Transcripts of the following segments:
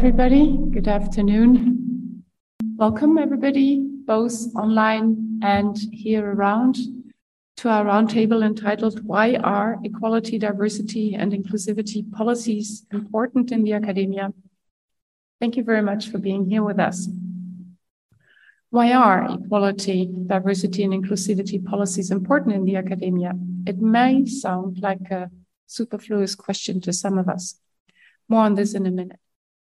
everybody. Good afternoon. Welcome, everybody, both online and here around, to our roundtable entitled Why Are Equality, Diversity, and Inclusivity Policies Important in the Academia? Thank you very much for being here with us. Why are equality, diversity, and inclusivity policies important in the academia? It may sound like a superfluous question to some of us. More on this in a minute.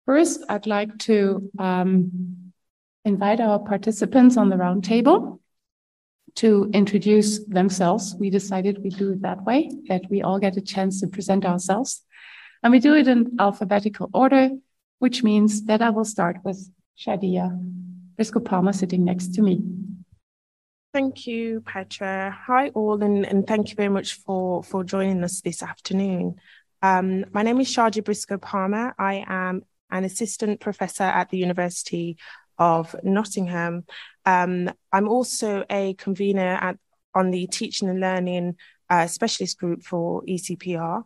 First, I'd like to um, invite our participants on the roundtable to introduce themselves. We decided we do it that way, that we all get a chance to present ourselves. And we do it in alphabetical order, which means that I will start with Shardia Briscoe Palmer sitting next to me. Thank you, Petra. Hi, all, and, and thank you very much for, for joining us this afternoon. Um, my name is Shardia Briscoe Palmer. I am an assistant professor at the University of Nottingham. Um, I'm also a convener at, on the Teaching and Learning uh, Specialist Group for ECPR.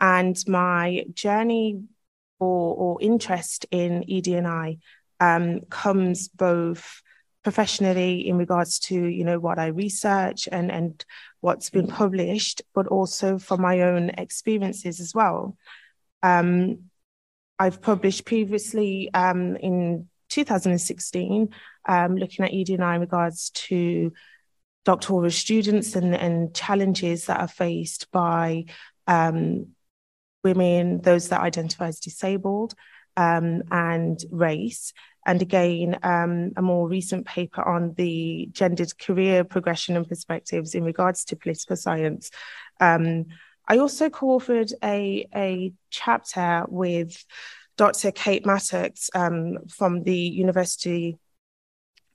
And my journey or, or interest in ED&I um, comes both professionally in regards to you know what I research and and what's been published, but also from my own experiences as well. Um, I've published previously um, in 2016, um, looking at ED&I in regards to doctoral students and, and challenges that are faced by um, women, those that identify as disabled, um, and race. And again, um, a more recent paper on the gendered career progression and perspectives in regards to political science. I also co-authored a, a chapter with Dr. Kate Mattox um, from the University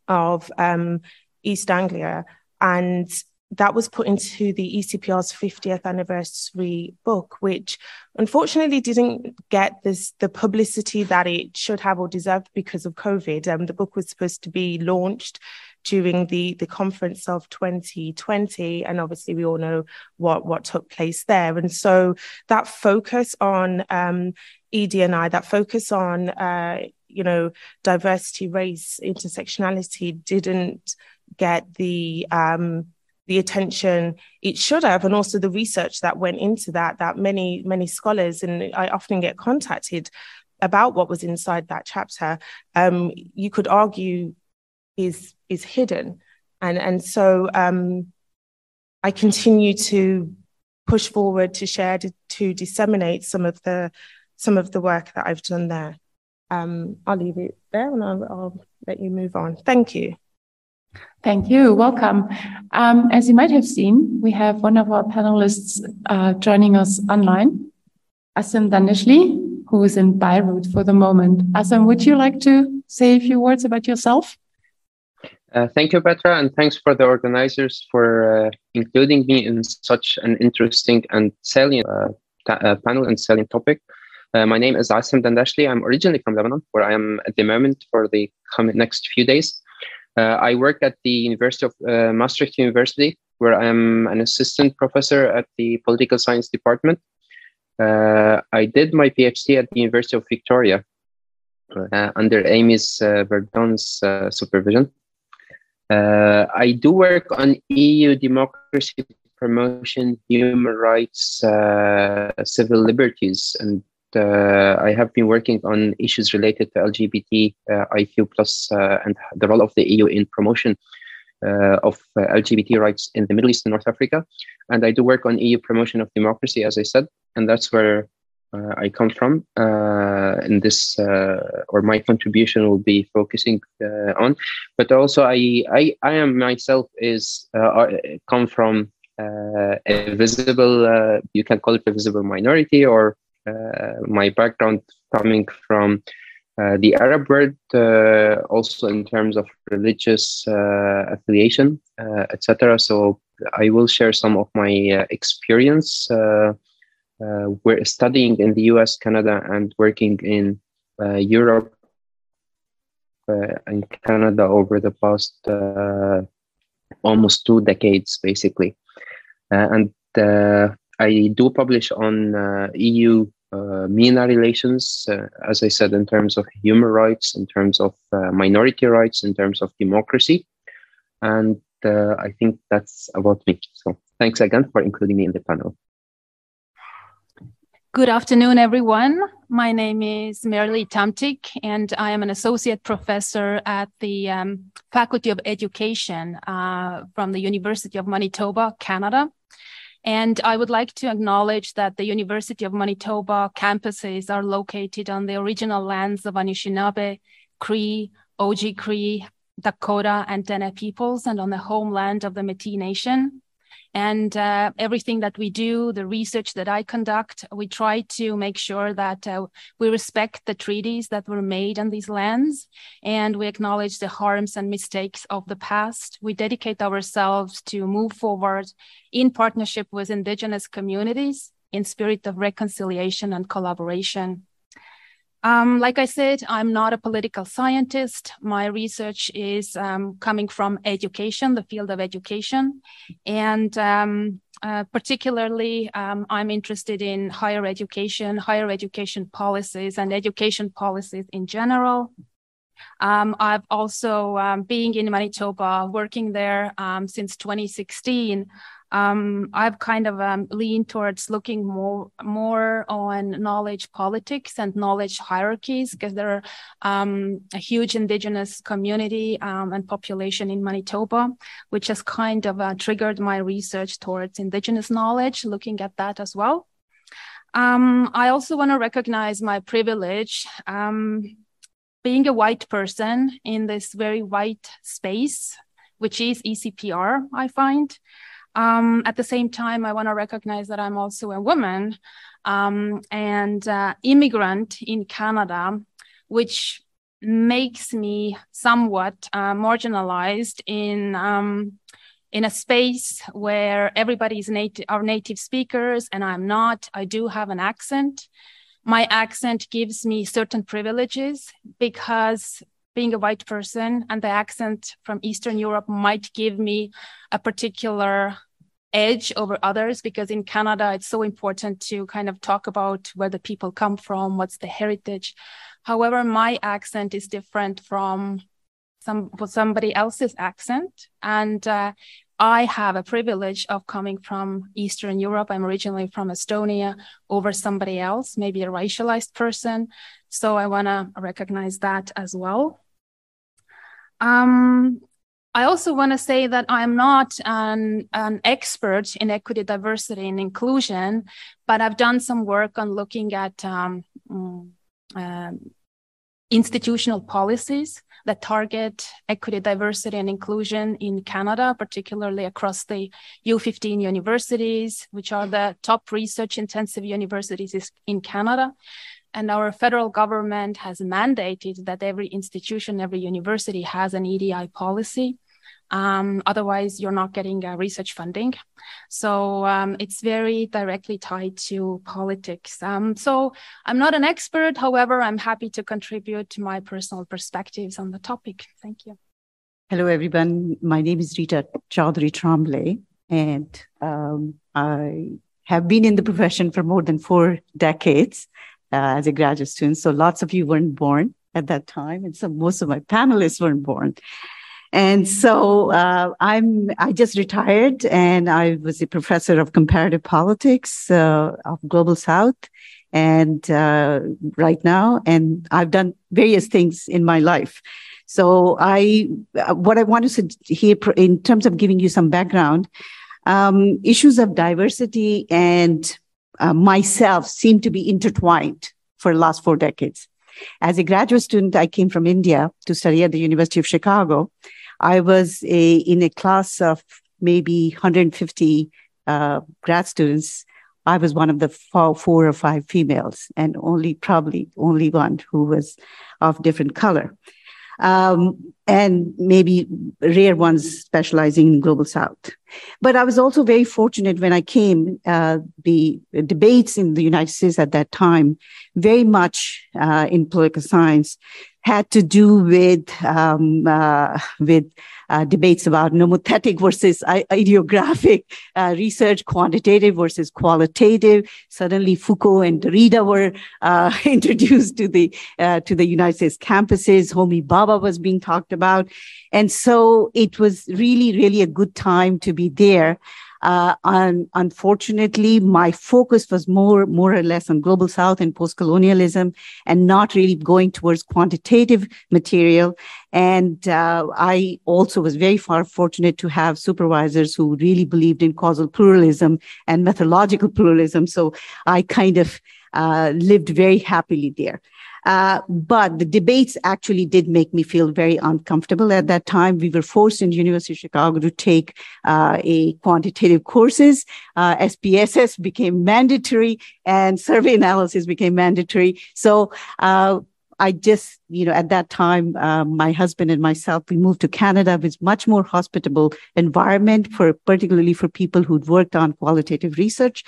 of um, East Anglia, and that was put into the ECPR's 50th anniversary book, which unfortunately didn't get this the publicity that it should have or deserved because of COVID. Um, the book was supposed to be launched during the the conference of 2020 and obviously we all know what what took place there. And so that focus on um ed&i that focus on uh you know diversity race intersectionality didn't get the um the attention it should have. And also the research that went into that that many many scholars and i often get contacted about what was inside that chapter um, you could argue is is hidden and and so um, i continue to push forward to share to, to, disseminate some of the some of the work that i've done there um, i'll leave it there and I'll, I'll let you move on thank you Thank you. Welcome. Um, as you might have seen, we have one of our panelists uh, joining us online, Assem Dandashly, who is in Beirut for the moment. Assem, would you like to say a few words about yourself? Uh, thank you, Petra, and thanks for the organizers for uh, including me in such an interesting and salient uh, uh panel and salient topic. Uh, my name is Assem Dandashly. I'm originally from Lebanon, where I am at the moment for the coming next few days. I work at the University of Maastricht University, where I am an assistant professor at the political science department. I did my PhD at the University of Victoria under Amy's Verdun's supervision. Uh, I do work on EU democracy promotion, human rights, uh, civil liberties, and uh, I have been working on issues related to LGBT uh, IQ plus uh, and the role of the EU in promotion uh, of LGBT rights in the Middle East and North Africa. And I do work on EU promotion of democracy, as I said, and that's where uh, I come from. Uh, and this, uh, or my contribution will be focusing uh, on. But also, I, I, I am myself is uh, come from uh, a visible, you can call it a visible minority, or my background coming from the Arab world, also in terms of religious affiliation, etc. So I will share some of my experience uh, we're studying in the US, Canada, and working in uh, Europe uh, and Canada over the past almost two decades, basically. and I do publish on EU uh, MENA relations, uh, as I said, in terms of human rights, in terms of uh, minority rights, in terms of democracy. And uh, I think that's about me. So thanks again for including me in the panel. Good afternoon, everyone. My name is Merli Tamtik, and I am an associate professor at the um, Faculty of Education uh, from the University of Manitoba, Canada. And I would like to acknowledge that the University of Manitoba campuses are located on the original lands of Anishinaabe, Cree, Oji-Cree, Dakota, and Dene peoples, and on the homeland of the Métis Nation. And uh, everything that we do, the research that I conduct, we try to make sure that uh, we respect the treaties that were made on these lands and we acknowledge the harms and mistakes of the past. We dedicate ourselves to move forward in partnership with Indigenous communities in spirit of reconciliation and collaboration. Um, like I said, I'm not a political scientist. My research is um, coming from education, the field of education. And um, uh, particularly, um, I'm interested in higher education, higher education policies, and education policies in general. Um, I've also, um, being in Manitoba, working there since 2016, um, I've kind of um, leaned towards looking more more on knowledge politics and knowledge hierarchies because there are um, a huge indigenous community um, and population in Manitoba, which has kind of uh, triggered my research towards indigenous knowledge, looking at that as well. Um, I also want to recognize my privilege um, being a white person in this very white space, which is ECPR, I find. Um, at the same time, I want to recognize that I'm also a woman um, and uh, immigrant in Canada, which makes me somewhat uh, marginalized in um, in a space where everybody is native are native speakers and I'm not. I do have an accent. My accent gives me certain privileges because being a white person and the accent from Eastern Europe might give me a particular edge over others because in Canada it's so important to kind of talk about where the people come from, what's the heritage. However, my accent is different from some somebody else's accent, and uh, I have a privilege of coming from Eastern Europe. I'm originally from Estonia over somebody else, maybe a racialized person. So I want to recognize that as well. Um, I also want to say that I'm not an, an expert in equity, diversity, and inclusion, but I've done some work on looking at um, uh, institutional policies that target equity, diversity, and inclusion in Canada, particularly across the U15 universities, which are the top research intensive universities in Canada. And our federal government has mandated that every institution, every university has an EDI policy. Um, otherwise, you're not getting uh, research funding. So um, it's very directly tied to politics. Um, so I'm not an expert. However, I'm happy to contribute to my personal perspectives on the topic. Thank you. Hello, everyone. My name is Reeta Chowdhari Tremblay, and um, I have been in the profession for more than four decades uh, as a graduate student. So lots of you weren't born at that time, and so most of my panelists weren't born. And so uh, I'm I just retired, and I was a professor of comparative politics uh, of Global South, and uh, right now, and I've done various things in my life. So I, uh, what I want to here in terms of giving you some background, um, issues of diversity and uh, myself seem to be intertwined for the last four decades. As a graduate student, I came from India to study at the University of Chicago. I was a, in a class of maybe 150 uh, grad students. I was one of the four, four or five females, and only probably only one who was of different color um, and maybe rare ones specializing in global south. But I was also very fortunate when I came. Uh, the debates in the United States at that time, very much uh, in political science, had to do with um, uh, with uh, debates about nomothetic versus idiographic uh, research, quantitative versus qualitative. Suddenly, Foucault and Derrida were uh, introduced to the uh, to the United States campuses. Homi Bhabha was being talked about, and so it was really, really a good time to be there. Uh, and unfortunately, my focus was more, more or less on global South and post-colonialism, and not really going towards quantitative material. And uh, I also was very far fortunate to have supervisors who really believed in causal pluralism and methodological pluralism. So I kind of uh, lived very happily there. Uh, but the debates actually did make me feel very uncomfortable at that time. We were forced in University of Chicago to take uh, a quantitative courses. Uh, SPSS became mandatory and survey analysis became mandatory. So uh, I just, you know, at that time, uh, my husband and myself, we moved to Canada with much more hospitable environment for particularly for people who'd worked on qualitative research.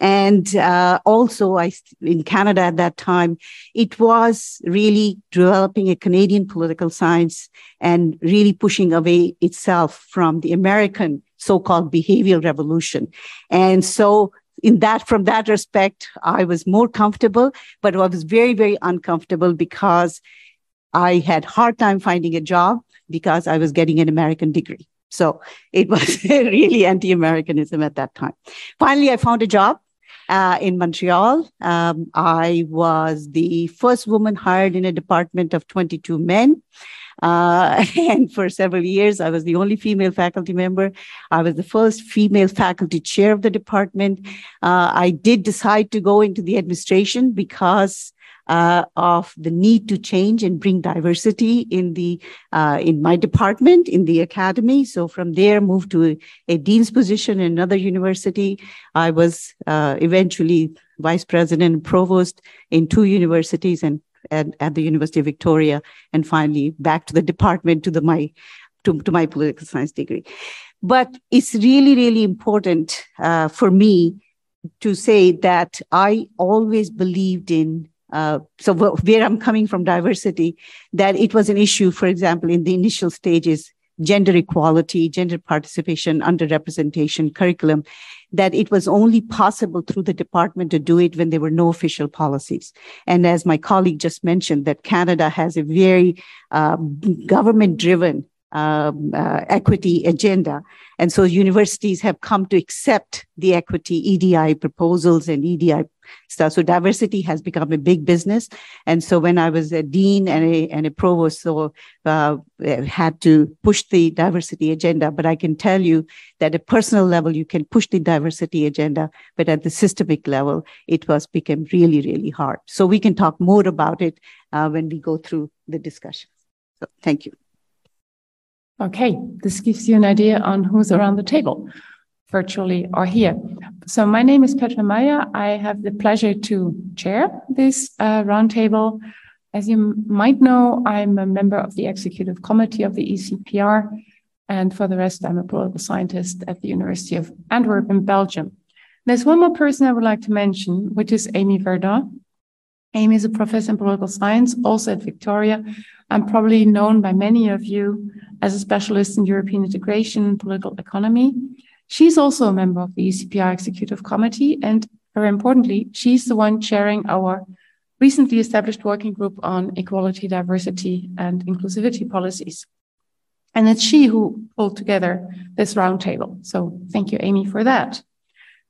And uh, also, I in Canada at that time, it was really developing a Canadian political science and really pushing away itself from the American so-called behavioral revolution. And so in that from that respect i was more comfortable but i was very very uncomfortable because i had hard time finding a job because i was getting an american degree. So it was really anti-americanism at that time. Finally i found a job uh, in Montreal. Um, I was the first woman hired in a department of 22 men. Uh, and for several years, I was the only female faculty member. I was the first female faculty chair of the department. Uh, I did decide to go into the administration because uh, of the need to change and bring diversity in the uh, in my department in the academy. So from there, moved to a, a dean's position in another university. I was uh, eventually vice president and provost in two universities and at, at the University of Victoria, and finally back to the department to the my to, to my political science degree. But it's really, really important uh, for me to say that I always believed in uh, so where I'm coming from diversity, that it was an issue, for example, in the initial stages, gender equality, gender participation, underrepresentation, curriculum, that it was only possible through the department to do it when there were no official policies. And as my colleague just mentioned, that Canada has a very uh, government driven um, uh, equity agenda. And so universities have come to accept the equity EDI proposals and EDI stuff. So diversity has become a big business. And so when I was a dean and a, and a provost, so uh, had to push the diversity agenda. But I can tell you that at a personal level, you can push the diversity agenda, but at the systemic level, it was become really, really hard. So we can talk more about it uh, when we go through the discussion. So thank you. Okay, this gives you an idea on who's around the table, virtually or here. So my name is Petra Meier. I have the pleasure to chair this uh, roundtable. As you might know, I'm a member of the executive committee of the ECPR. And for the rest, I'm a political scientist at the University of Antwerp in Belgium. There's one more person I would like to mention, which is Amy Verdun. Amy is a professor in political science, also at Victoria, I'm probably known by many of you as a specialist in European integration and political economy. She's also a member of the ECPR Executive Committee, and very importantly, she's the one chairing our recently established working group on equality, diversity, and inclusivity policies. And it's she who pulled together this roundtable. So thank you, Amy, for that.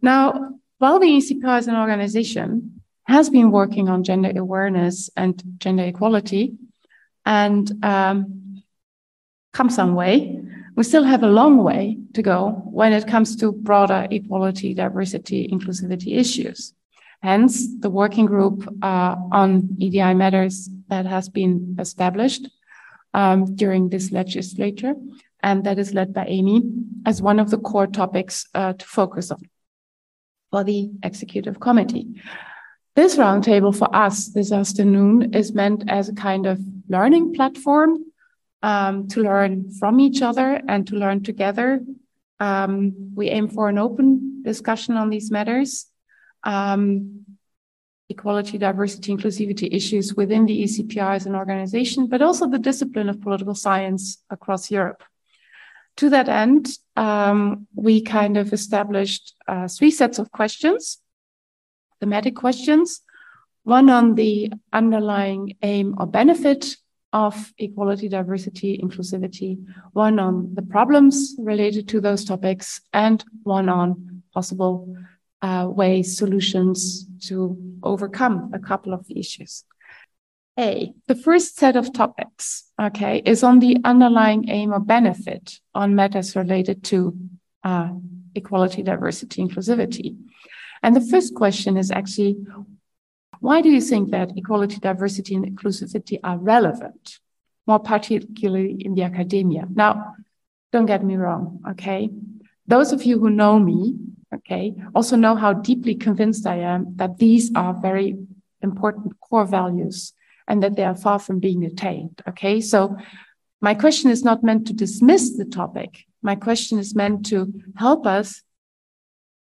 Now, while the ECPR as an organization has been working on gender awareness and gender equality, and um, come some way. We still have a long way to go when it comes to broader equality, diversity, inclusivity issues. Hence, the working group uh, on EDI matters that has been established um, during this legislature, and that is led by Amy as one of the core topics uh, to focus on for the executive committee. This roundtable for us this afternoon is meant as a kind of learning platform um, to learn from each other and to learn together. Um, we aim for an open discussion on these matters. Um, equality, diversity, inclusivity issues within the ECPR as an organization, but also the discipline of political science across Europe. To that end, um, we kind of established uh, three sets of questions, thematic questions, one on the underlying aim or benefit of equality, diversity, inclusivity, one on the problems related to those topics, and one on possible uh, ways, solutions to overcome a couple of the issues. A, the first set of topics, okay, is on the underlying aim or benefit on matters related to uh, equality, diversity, inclusivity. And the first question is actually, why do you think that equality, diversity, and inclusivity are relevant, more particularly in the academia? Now, don't get me wrong, okay? Those of you who know me okay, also know how deeply convinced I am that these are very important core values and that they are far from being attained. Okay, so my question is not meant to dismiss the topic. My question is meant to help us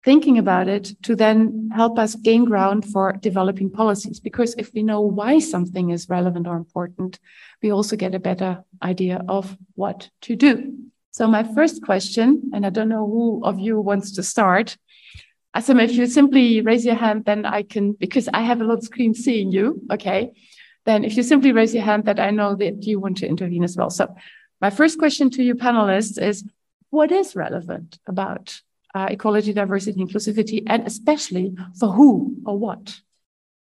thinking about it to then help us gain ground for developing policies. Because if we know why something is relevant or important, we also get a better idea of what to do. So my first question, and I don't know who of you wants to start. Assem, if you simply raise your hand, then I can, because I have a lot of screen seeing you. Okay. Then if you simply raise your hand, that I know that you want to intervene as well. So my first question to you panelists is, what is relevant about uh, equality, diversity, inclusivity, and especially for who or what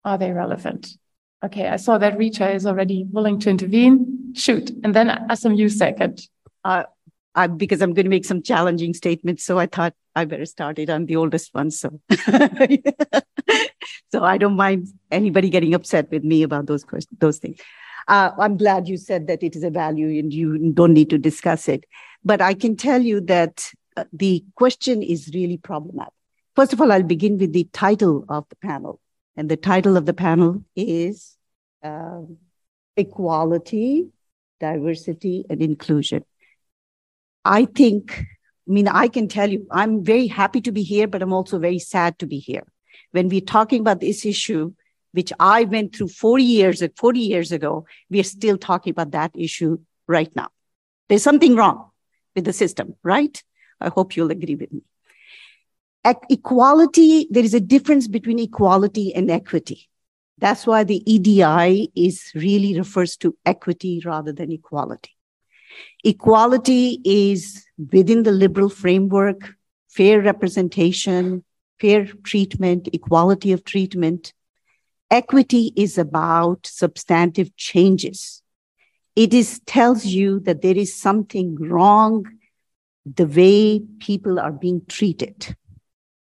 are they relevant? Okay, I saw that Reeta is already willing to intervene. Shoot, and then you second. Uh, I, because I'm going to make some challenging statements. So I thought I better start it. I'm the oldest one. So, so I don't mind anybody getting upset with me about those, those things. Uh, I'm glad you said that it is a value and you don't need to discuss it. But I can tell you that the question is really problematic. First of all, I'll begin with the title of the panel. And the title of the panel is uh, Equality, Diversity, and Inclusion. I think, I mean, I can tell you, I'm very happy to be here, but I'm also very sad to be here. When we're talking about this issue, which I went through 40 years, 40 years ago, we are still talking about that issue right now. There's something wrong with the system, right? I hope you'll agree with me. Equality, there is a difference between equality and equity. That's why the EDI is really refers to equity rather than equality. Equality is within the liberal framework, fair representation, fair treatment, equality of treatment. Equity is about substantive changes. It is tells you that there is something wrong the way people are being treated.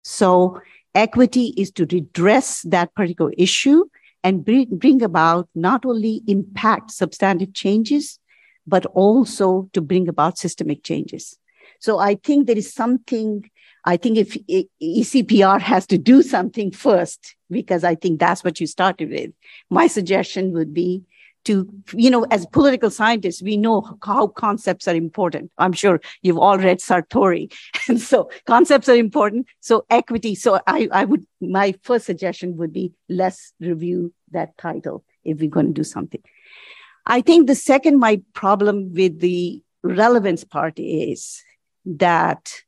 So equity is to redress that particular issue and bring, bring about not only impact substantive changes, but also to bring about systemic changes. So I think there is something, I think if ECPR has to do something first, because I think that's what you started with, my suggestion would be to, you know, as political scientists, we know how concepts are important. I'm sure you've all read Sartori. And so concepts are important. So equity. So I, I would, my first suggestion would be let's review that title if we're going to do something. I think the second, my problem with the relevance part is that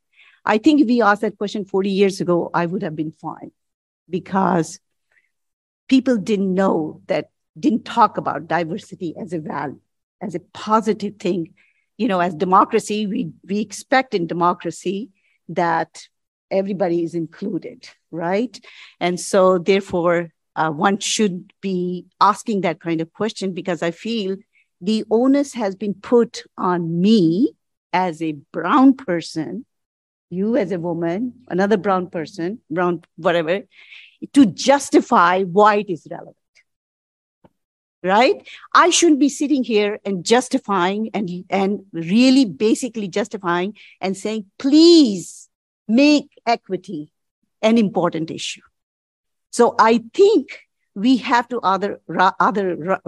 I think if we asked that question 40 years ago, I would have been fine because people didn't know that, didn't talk about diversity as a value, as a positive thing. You know, as democracy, we, we expect in democracy that everybody is included, right? And so, therefore, uh, one should be asking that kind of question because I feel the onus has been put on me as a brown person, you as a woman, another brown person, brown, whatever, to justify why it is relevant. Right? I shouldn't be sitting here and justifying and, and really basically justifying and saying, please make equity an important issue. So I think we have to other, other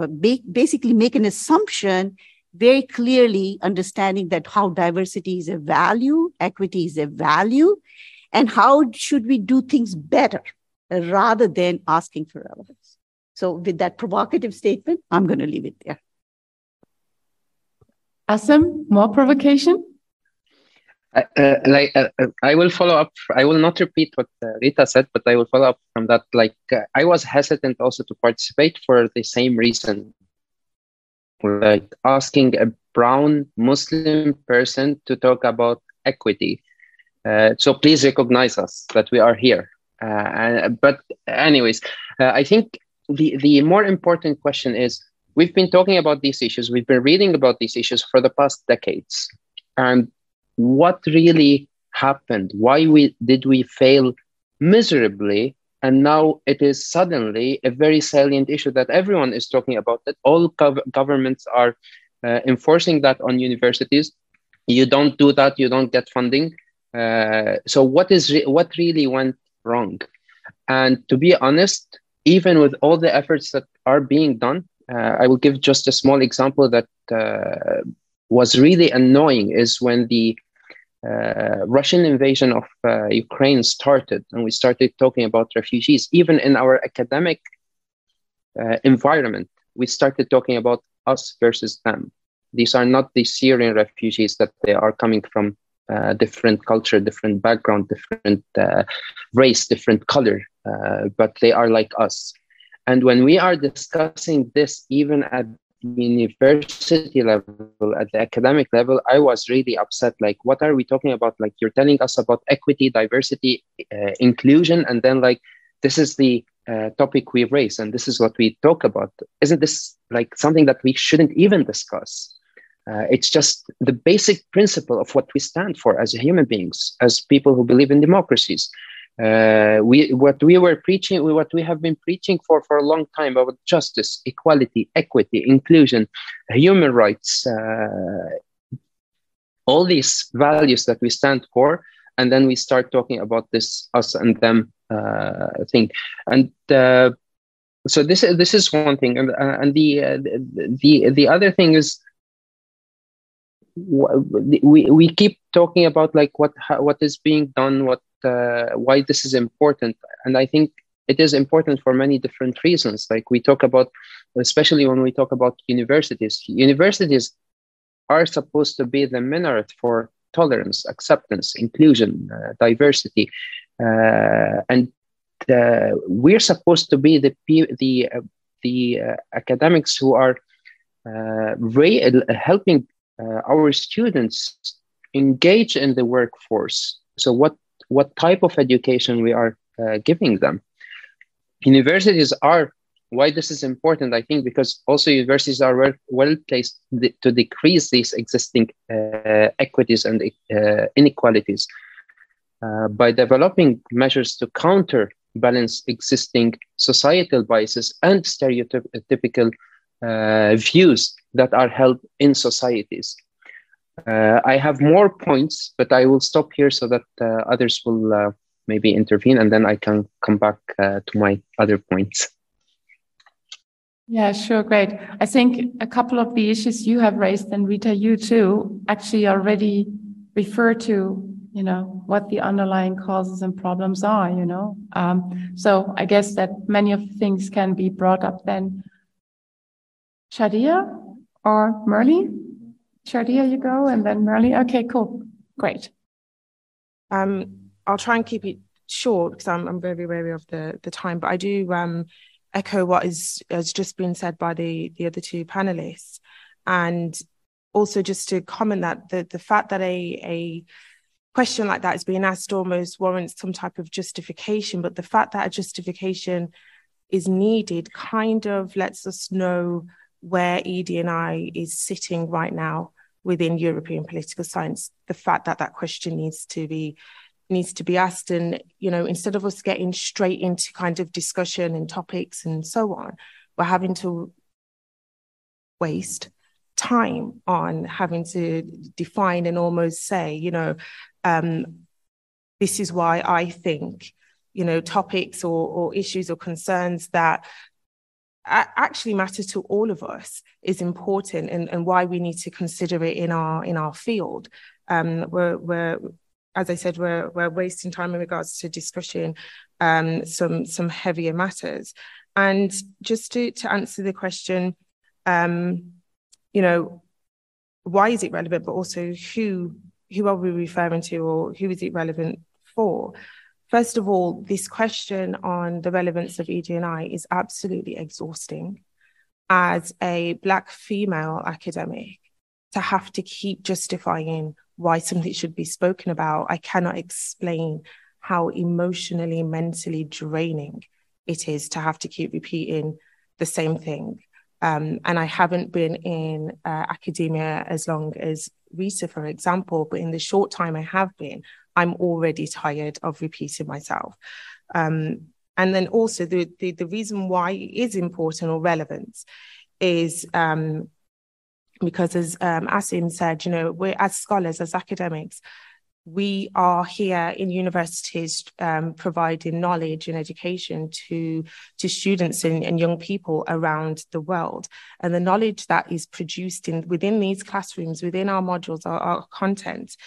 basically make an assumption very clearly understanding that how diversity is a value, equity is a value, and how should we do things better rather than asking for relevance. So, with that provocative statement, I'm going to leave it there. Assem, more provocation? Uh, like uh, uh, I will follow up. I will not repeat what uh, Reeta said, but I will follow up from that. Like uh, I was hesitant also to participate for the same reason. Like asking a brown Muslim person to talk about equity. Uh, so please recognize us that we are here. And, but anyways, I think the the more important question is we've been talking about these issues. We've been reading about these issues for the past decades, and what really happened? Why we did we fail miserably? And now it is suddenly a very salient issue that everyone is talking about that all gov- governments are uh, enforcing that on universities. You don't do that you don't get funding. Uh, so what is re- what really went wrong? And to be honest even with all the efforts that are being done uh, i will give just a small example that uh, was really annoying is when the uh, Russian invasion of uh, Ukraine started, and we started talking about refugees, even in our academic uh, environment, we started talking about us versus them. These are not the Syrian refugees that they are coming from uh, different culture, different background, different uh, race, different color, uh, but they are like us. And when we are discussing this, even at university level, at the academic level, I was really upset. Like, what are we talking about? Like, you're telling us about equity, diversity, uh, inclusion, and then like this is the uh, topic we raise, and this is what we talk about. Isn't this like something that we shouldn't even discuss? Uh, it's just the basic principle of what we stand for as human beings, as people who believe in democracies. Uh, we what we were preaching what we have been preaching for for a long time about justice equality equity inclusion human rights uh, all these values that we stand for and then we start talking about this us and them uh, thing. And uh, so this is this is one thing. And, uh, and the, uh, the the other thing is we we keep talking about like what what is being done what uh, why this is important. And I think it is important for many different reasons. Like we talk about, especially when we talk about universities, universities are supposed to be the minaret for tolerance, acceptance, inclusion, uh, diversity, uh, and uh, we're supposed to be the the uh, the uh, academics who are helping our students engage in the workforce. So what what type of education we are uh, giving them. Universities are why this is important, I think, because also universities are well, well placed to decrease these existing uh, equities and uh, inequalities uh, by developing measures to counterbalance existing societal biases and stereotypical uh, views that are held in societies. Uh, I have more points, but I will stop here so that uh, others will uh, maybe intervene and then I can come back uh, to my other points. Yeah, sure, great. I think a couple of the issues you have raised, and Reeta, you too, actually already refer to, you know, what the underlying causes and problems are, you know. Um, so I guess that many of the things can be brought up then. Shardia or Merli? Shardia, you go, and then Merli. Okay, cool. Great. Um, I'll try and keep it short because I'm, I'm very wary of the, the time, but I do um, echo what is, has just been said by the, the other two panelists. And also just to comment that the, the fact that a, a question like that is being asked almost warrants some type of justification, but the fact that a justification is needed kind of lets us know where ED&I is sitting right now within European political science, the fact that that question needs to be needs to be asked. And you know instead of us getting straight into kind of discussion and topics and so on we're having to waste time on having to define and almost say you know um, this is why i think you know topics or, or issues or concerns that actually matter to all of us is important and, and why we need to consider it in our in our field. Um, we're, we're as I said, we're we're wasting time in regards to discussing um, some some heavier matters. And just to, to answer the question, um, you know, why is it relevant, but also who who are we referring to or who is it relevant for? First of all, this question on the relevance of ED&I is absolutely exhausting. As a Black female academic, to have to keep justifying why something should be spoken about, I cannot explain how emotionally, mentally draining it is to have to keep repeating the same thing. Um, and I haven't been in uh, academia as long as Reeta, for example, but in the short time I have been, I'm already tired of repeating myself. Um, and then also the, the, the reason why it is important or relevant is um, because as um, Assem said, you know, we're as scholars, as academics, we are here in universities um, providing knowledge and education to, to students and, and, young people around the world. And the knowledge that is produced in within these classrooms, within our modules, our, our content,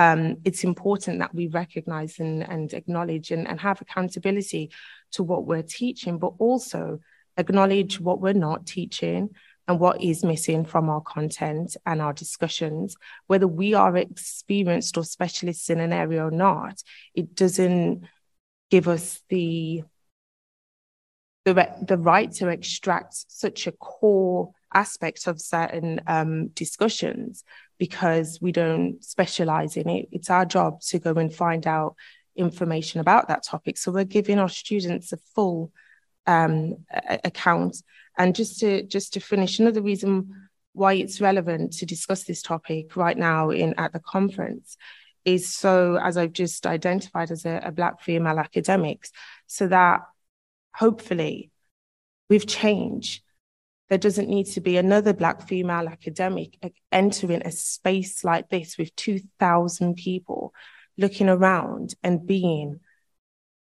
um, it's important that we recognize and, and acknowledge and, and have accountability to what we're teaching, but also acknowledge what we're not teaching and what is missing from our content and our discussions, whether we are experienced or specialists in an area or not, it doesn't give us the the, the right to extract such a core aspect of certain um, discussions because we don't specialize in it. It's our job to go and find out information about that topic. So we're giving our students a full um, account and just to just to finish, another reason why it's relevant to discuss this topic right now in at the conference is so, as I've just identified as a, a Black female academics, so that hopefully with change, there doesn't need to be another Black female academic entering a space like this with 2,000 people looking around and being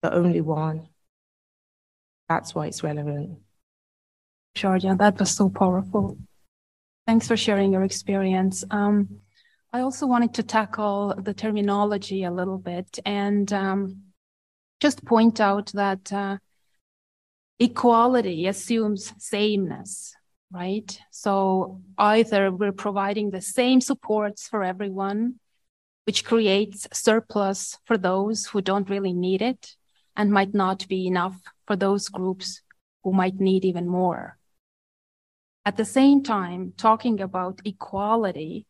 the only one. That's why it's relevant. Shardia. That was so powerful. Thanks for sharing your experience. Um, I also wanted to tackle the terminology a little bit and um, just point out that uh, equality assumes sameness, right? So either we're providing the same supports for everyone, which creates surplus for those who don't really need it and might not be enough for those groups who might need even more. At the same time, talking about equality,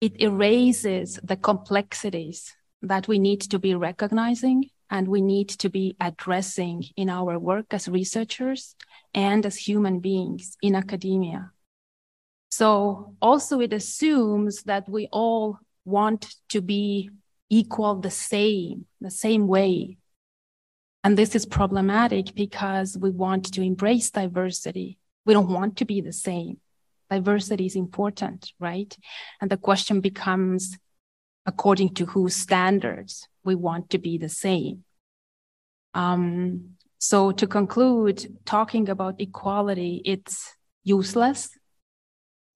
it erases the complexities that we need to be recognizing and we need to be addressing in our work as researchers and as human beings in academia. So also it assumes that we all want to be equal the same, the same way. And this is problematic because we want to embrace diversity we don't want to be the same. Diversity is important, right? And the question becomes according to whose standards we want to be the same. Um, so to conclude, talking about equality, it's useless,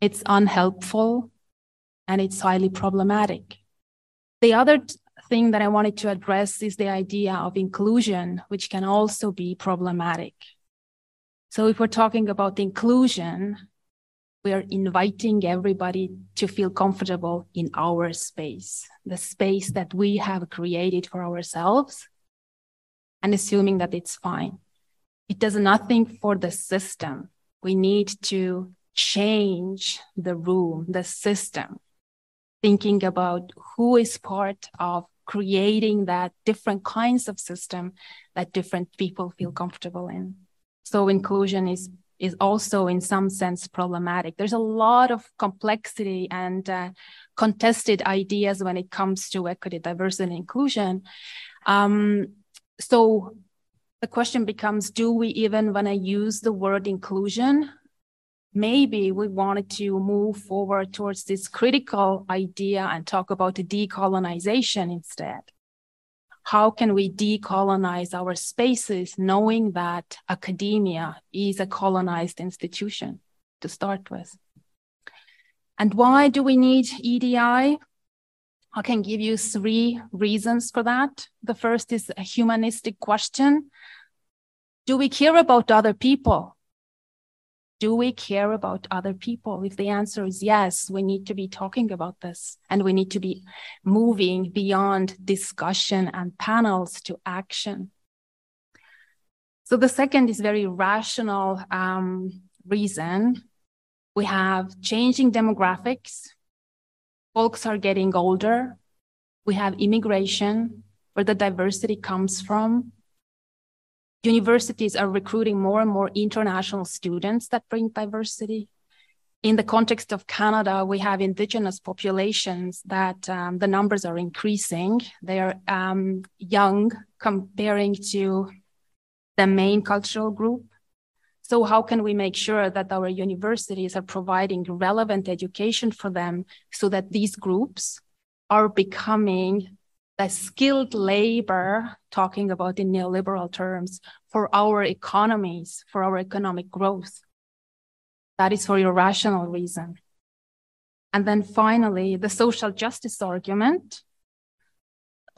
it's unhelpful, and it's highly problematic. The other t- thing that I wanted to address is the idea of inclusion, which can also be problematic. So if we're talking about inclusion, we are inviting everybody to feel comfortable in our space, the space that we have created for ourselves, and assuming that it's fine. It does nothing for the system. We need to change the room, the system, thinking about who is part of creating that different kinds of system that different people feel comfortable in. So inclusion is is also in some sense problematic. There's a lot of complexity and uh, contested ideas when it comes to equity, diversity, and inclusion. Um, so the question becomes, do we even want to use the word inclusion? Maybe we wanted to move forward towards this critical idea and talk about decolonization instead how can we decolonize our spaces knowing that academia is a colonized institution to start with? And why do we need EDI? I can give you three reasons for that. The first is a humanistic question. Do we care about other people? Do we care about other people? If the answer is yes, we need to be talking about this and we need to be moving beyond discussion and panels to action. So the second is very rational um, reason. We have changing demographics. Folks are getting older. We have immigration, where the diversity comes from. Universities are recruiting more and more international students that bring diversity. In the context of Canada, we have Indigenous populations that um, the numbers are increasing. They are um, young comparing to the main cultural group. So how can we make sure that our universities are providing relevant education for them so that these groups are becoming the skilled labor, talking about in neoliberal terms, for our economies, for our economic growth? That is for your rational reason. And then finally, the social justice argument.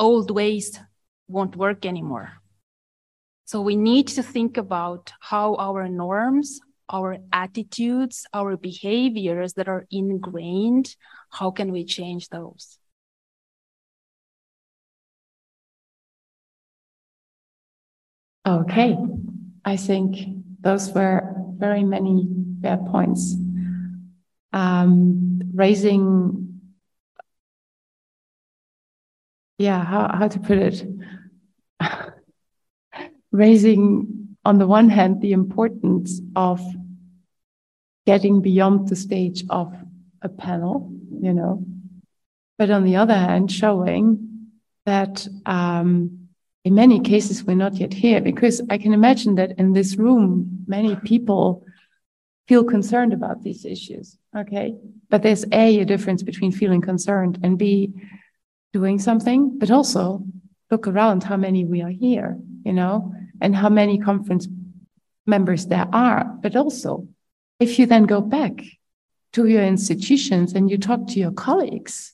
Old ways won't work anymore. So we need to think about how our norms, our attitudes, our behaviors that are ingrained, how can we change those? Okay, I think those were very many fair points. Um, raising, yeah, how, how to put it? raising, on the one hand, the importance of getting beyond the stage of a panel, you know, but on the other hand, showing that um, in many cases we're not yet here because I can imagine that in this room, many people feel concerned about these issues. Okay. But there's A, a difference between feeling concerned and B, doing something, but also look around how many we are here, you know, and how many conference members there are. But also, if you then go back to your institutions and you talk to your colleagues,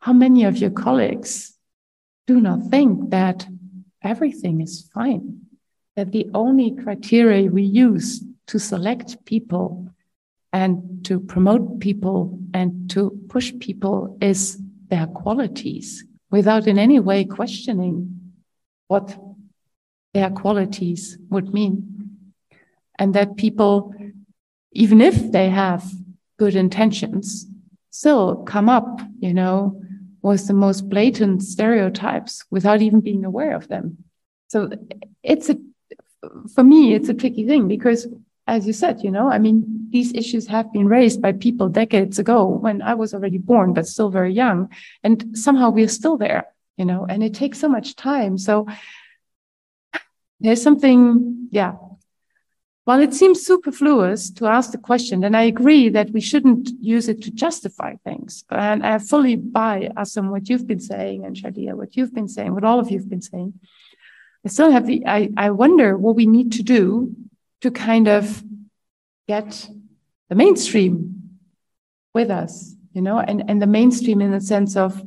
how many of your colleagues do not think that everything is fine, that the only criteria we use to select people and to promote people and to push people is their qualities without in any way questioning what their qualities would mean. And that people, even if they have good intentions, still come up, you know, with the most blatant stereotypes without even being aware of them. So it's a, for me, it's a tricky thing because, as you said, you know, I mean, these issues have been raised by people decades ago when I was already born, but still very young. And somehow we're still there, you know, and it takes so much time. So there's something, yeah, while it seems superfluous to ask the question, and I agree that we shouldn't use it to justify things. And I fully buy Assem what you've been saying and Shardia what you've been saying, what all of you've been saying. I still have the I, I wonder what we need to do to kind of get the mainstream with us, you know, and, and the mainstream in the sense of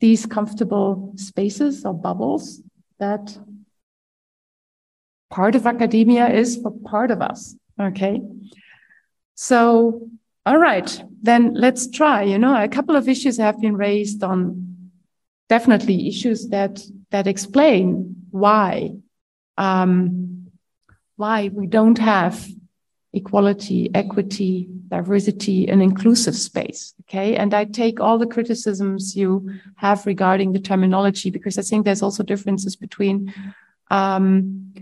these comfortable spaces or bubbles that part of academia is for part of us. Okay. So, all right, then let's try. You know, a couple of issues have been raised on definitely issues that that explain why um, why we don't have equality, equity, diversity, and inclusive space. Okay. And I take all the criticisms you have regarding the terminology because I think there's also differences between um,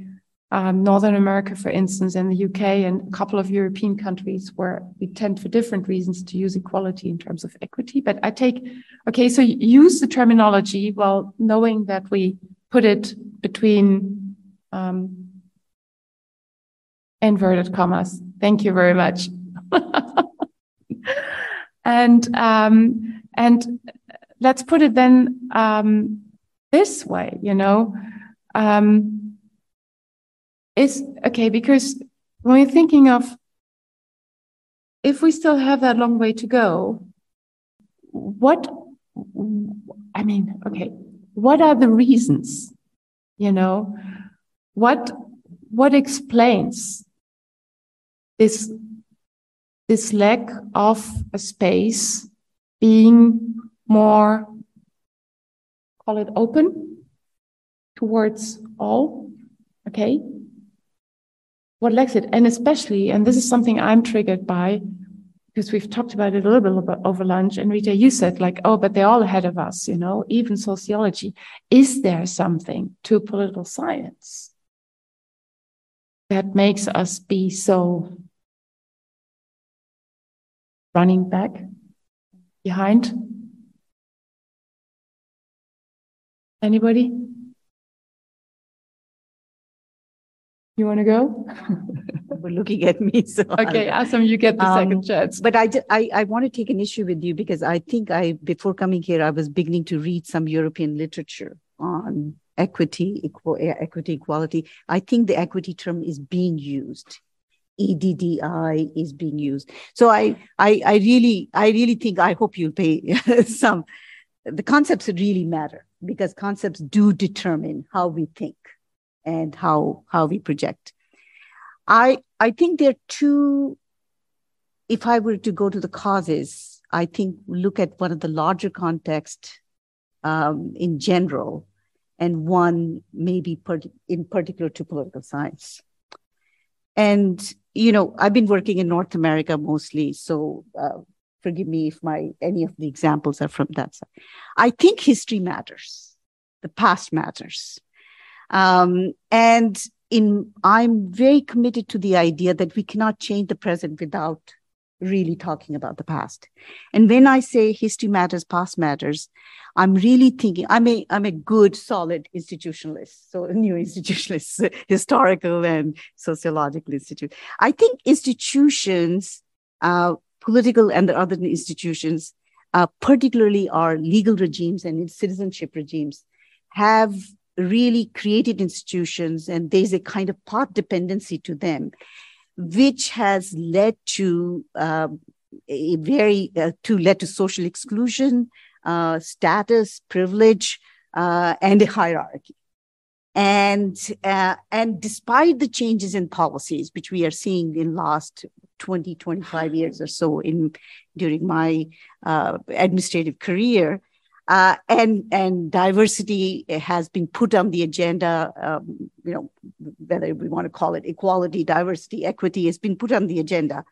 um, Northern America, for instance, and the UK and a couple of European countries where we tend for different reasons to use equality in terms of equity. But I take, okay, so use the terminology while knowing that we put it between um, inverted commas. Thank you very much. and um, and let's put it then um, this way, you know. Um, is okay because when we're thinking of if we still have that long way to go, what I mean, okay, what are the reasons? You know, what what explains this, this lack of a space being more, call it open towards all? Okay. What lacks it? And especially, and this is something I'm triggered by, because we've talked about it a little bit over lunch. And Reeta, you said like, oh, but they're all ahead of us, you know, even sociology. Is there something to political science that makes us be so running back behind? Anybody? You want to go? We're looking at me. So okay, Assem, you get the um, second chance. But I, I, I want to take an issue with you because I think I, before coming here, I was beginning to read some European literature on equity, equal, equity, equality. I think the equity term is being used. EDDI is being used. So I, I, I really, I really think, I hope you'll pay some, the concepts really matter because concepts do determine how we think and how how we project. I I think there are two. If I were to go to the causes, I think look at one of the larger context um, in general, and one maybe in particular to political science. And you know, I've been working in North America mostly, so uh, forgive me if my any of the examples are from that side. I think history matters. The past matters. Um, and in I'm very committed to the idea that we cannot change the present without really talking about the past. And when I say history matters, past matters, I'm really thinking I'm a I'm a good, solid institutionalist. So a new institutionalist, historical and sociological institute. I think institutions, uh, political and the other institutions, uh, particularly our legal regimes and citizenship regimes, have really created institutions and there's a kind of path dependency to them, which has led to uh, a very uh, to led to social exclusion, uh, status, privilege, uh, and a hierarchy. And uh, and despite the changes in policies which we are seeing in last 20, 25 years or so in during my uh, administrative career, uh, and and diversity has been put on the agenda. Um, you know, whether we want to call it equality, diversity, equity has been put on the agenda.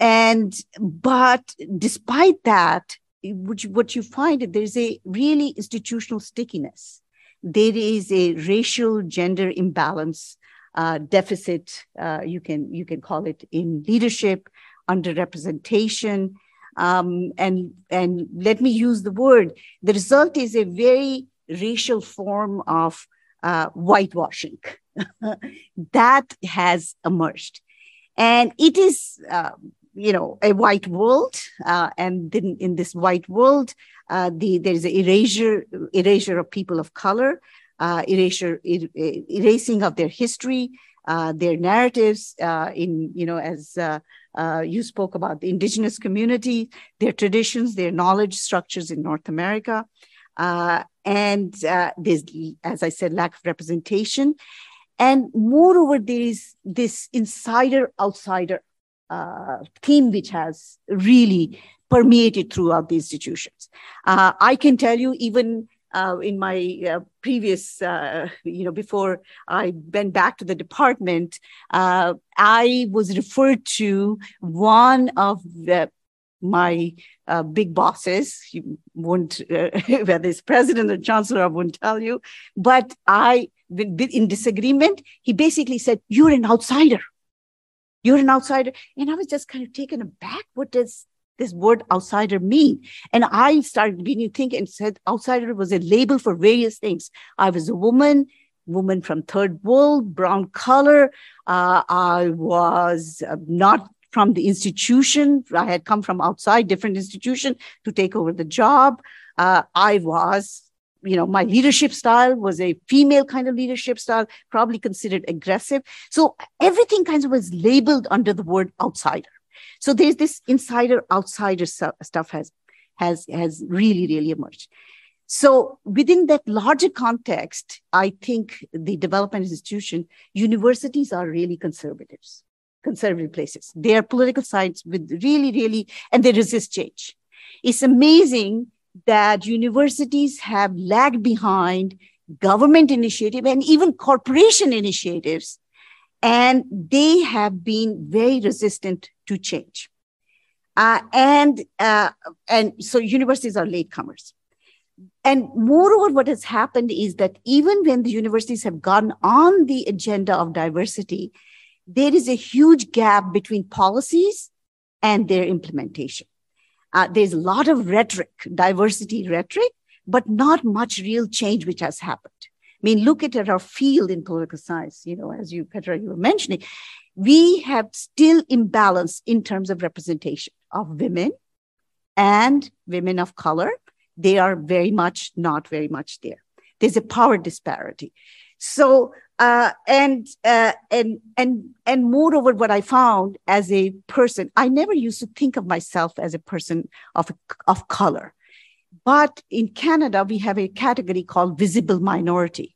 And but despite that, which what you find there's a really institutional stickiness. There is a racial gender imbalance uh, deficit. Uh, you can you can call it in leadership, underrepresentation um, and and let me use the word. The result is a very racial form of uh, whitewashing that has emerged, and it is. Uh, you know, a white world, uh, and then in this white world, uh, the there is an erasure, erasure of people of color, uh, erasure, er, erasing of their history, uh, their narratives. Uh, in you know, as uh, you spoke about the indigenous community, their traditions, their knowledge structures in North America. Uh, and uh, there's, as I said, lack of representation. And moreover, there is this insider outsider uh, theme which has really permeated throughout the institutions. Uh, I can tell you, even uh, in my uh, previous, uh, you know, before I went back to the department, uh, I was referred to one of the my uh, big bosses. You won't, uh, whether it's president or chancellor, I won't tell you. But I, in disagreement, he basically said, "You're an outsider. You're an outsider." And I was just kind of taken aback. What does this word outsider mean? And I started beginning to think and said outsider was a label for various things. I was a woman, woman from third world, brown color. Uh, I was uh, not from the institution. I had come from outside, different institution to take over the job. Uh, I was you know, my leadership style was a female kind of leadership style, probably considered aggressive. So everything kind of was labeled under the word outsider. So there's this insider outsider stuff has has has really really emerged. So within that larger context, I think the development institution, universities are really conservatives, conservative places. They are political science with really, really, and they resist change. It's amazing that universities have lagged behind government initiative and even corporation initiatives, and they have been very resistant to change. Uh, and uh, and so universities are latecomers. And moreover, what has happened is that even when the universities have gone on the agenda of diversity, there is a huge gap between policies and their implementation. Uh, there's a lot of rhetoric, diversity rhetoric, but not much real change which has happened. I mean, look at our field in political science, you know, as you, Petra, you were mentioning, we have still imbalance in terms of representation of women and women of color. They are very much not very much there. There's a power disparity. So uh, and uh, and and and moreover, what I found as a person, I never used to think of myself as a person of of color, but in Canada we have a category called visible minority,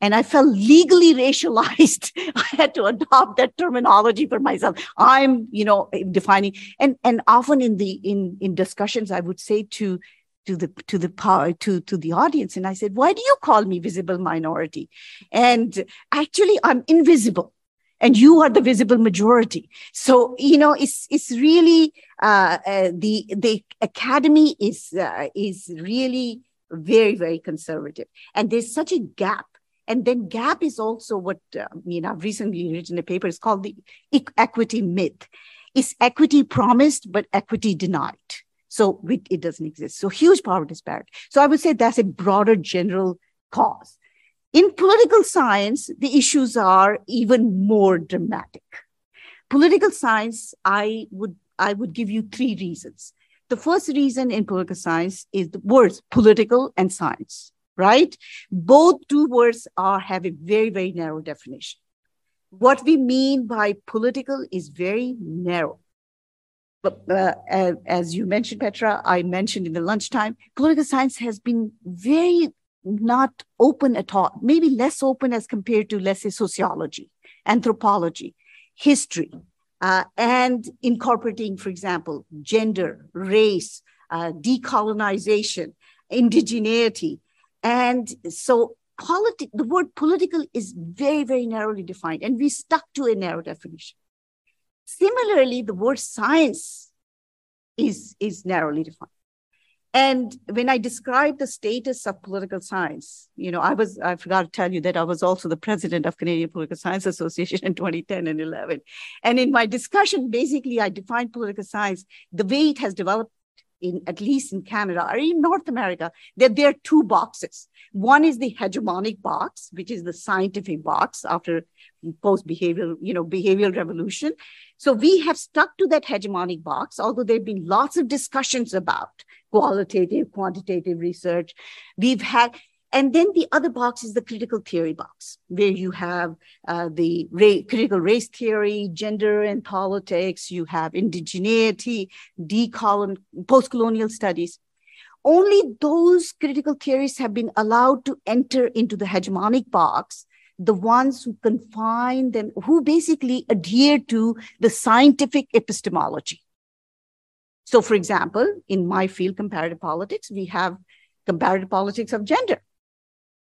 and I felt legally racialized. I had to adopt that terminology for myself. I'm, you know, defining, and and often in the in in discussions, I would say to to the to the power to to the audience and i said why do you call me visible minority and actually i'm invisible and you are the visible majority so you know it's it's really uh, uh, the the academy is uh, is really very very conservative and there's such a gap and then gap is also what uh, you know i've recently written a paper it's called the equity myth is equity promised but equity denied so it doesn't exist. So huge power disparity. So I would say that's a broader general cause. In political science, the issues are even more dramatic. Political science, I would I would give you three reasons. The first reason in political science is the words political and science, right? Both two words are have a very, very narrow definition. What we mean by political is very narrow. But uh, as you mentioned, Petra, I mentioned in the lunchtime, political science has been very not open at all, maybe less open as compared to, let's say, sociology, anthropology, history, uh, and incorporating, for example, gender, race, uh, decolonization, indigeneity. And so politi- the word political is very, very narrowly defined, and we stuck to a narrow definition. Similarly, the word science is, is narrowly defined. And when I describe the status of political science, you know, I was, I forgot to tell you that I was also the president of Canadian Political Science Association in 2010 and 11. And in my discussion, basically, I defined political science, the way it has developed in at least in Canada or in North America, that there are two boxes. One is the hegemonic box, which is the scientific box after post-behavioral, you know, behavioral revolution. So we have stuck to that hegemonic box, although there have been lots of discussions about qualitative, quantitative research. We've had, and then the other box is the critical theory box, where you have uh, the ra- critical race theory, gender and politics, you have indigeneity, decolon, post-colonial studies. Only those critical theories have been allowed to enter into the hegemonic box the ones who confine them, who basically adhere to the scientific epistemology. So, for example, in my field, comparative politics, we have comparative politics of gender.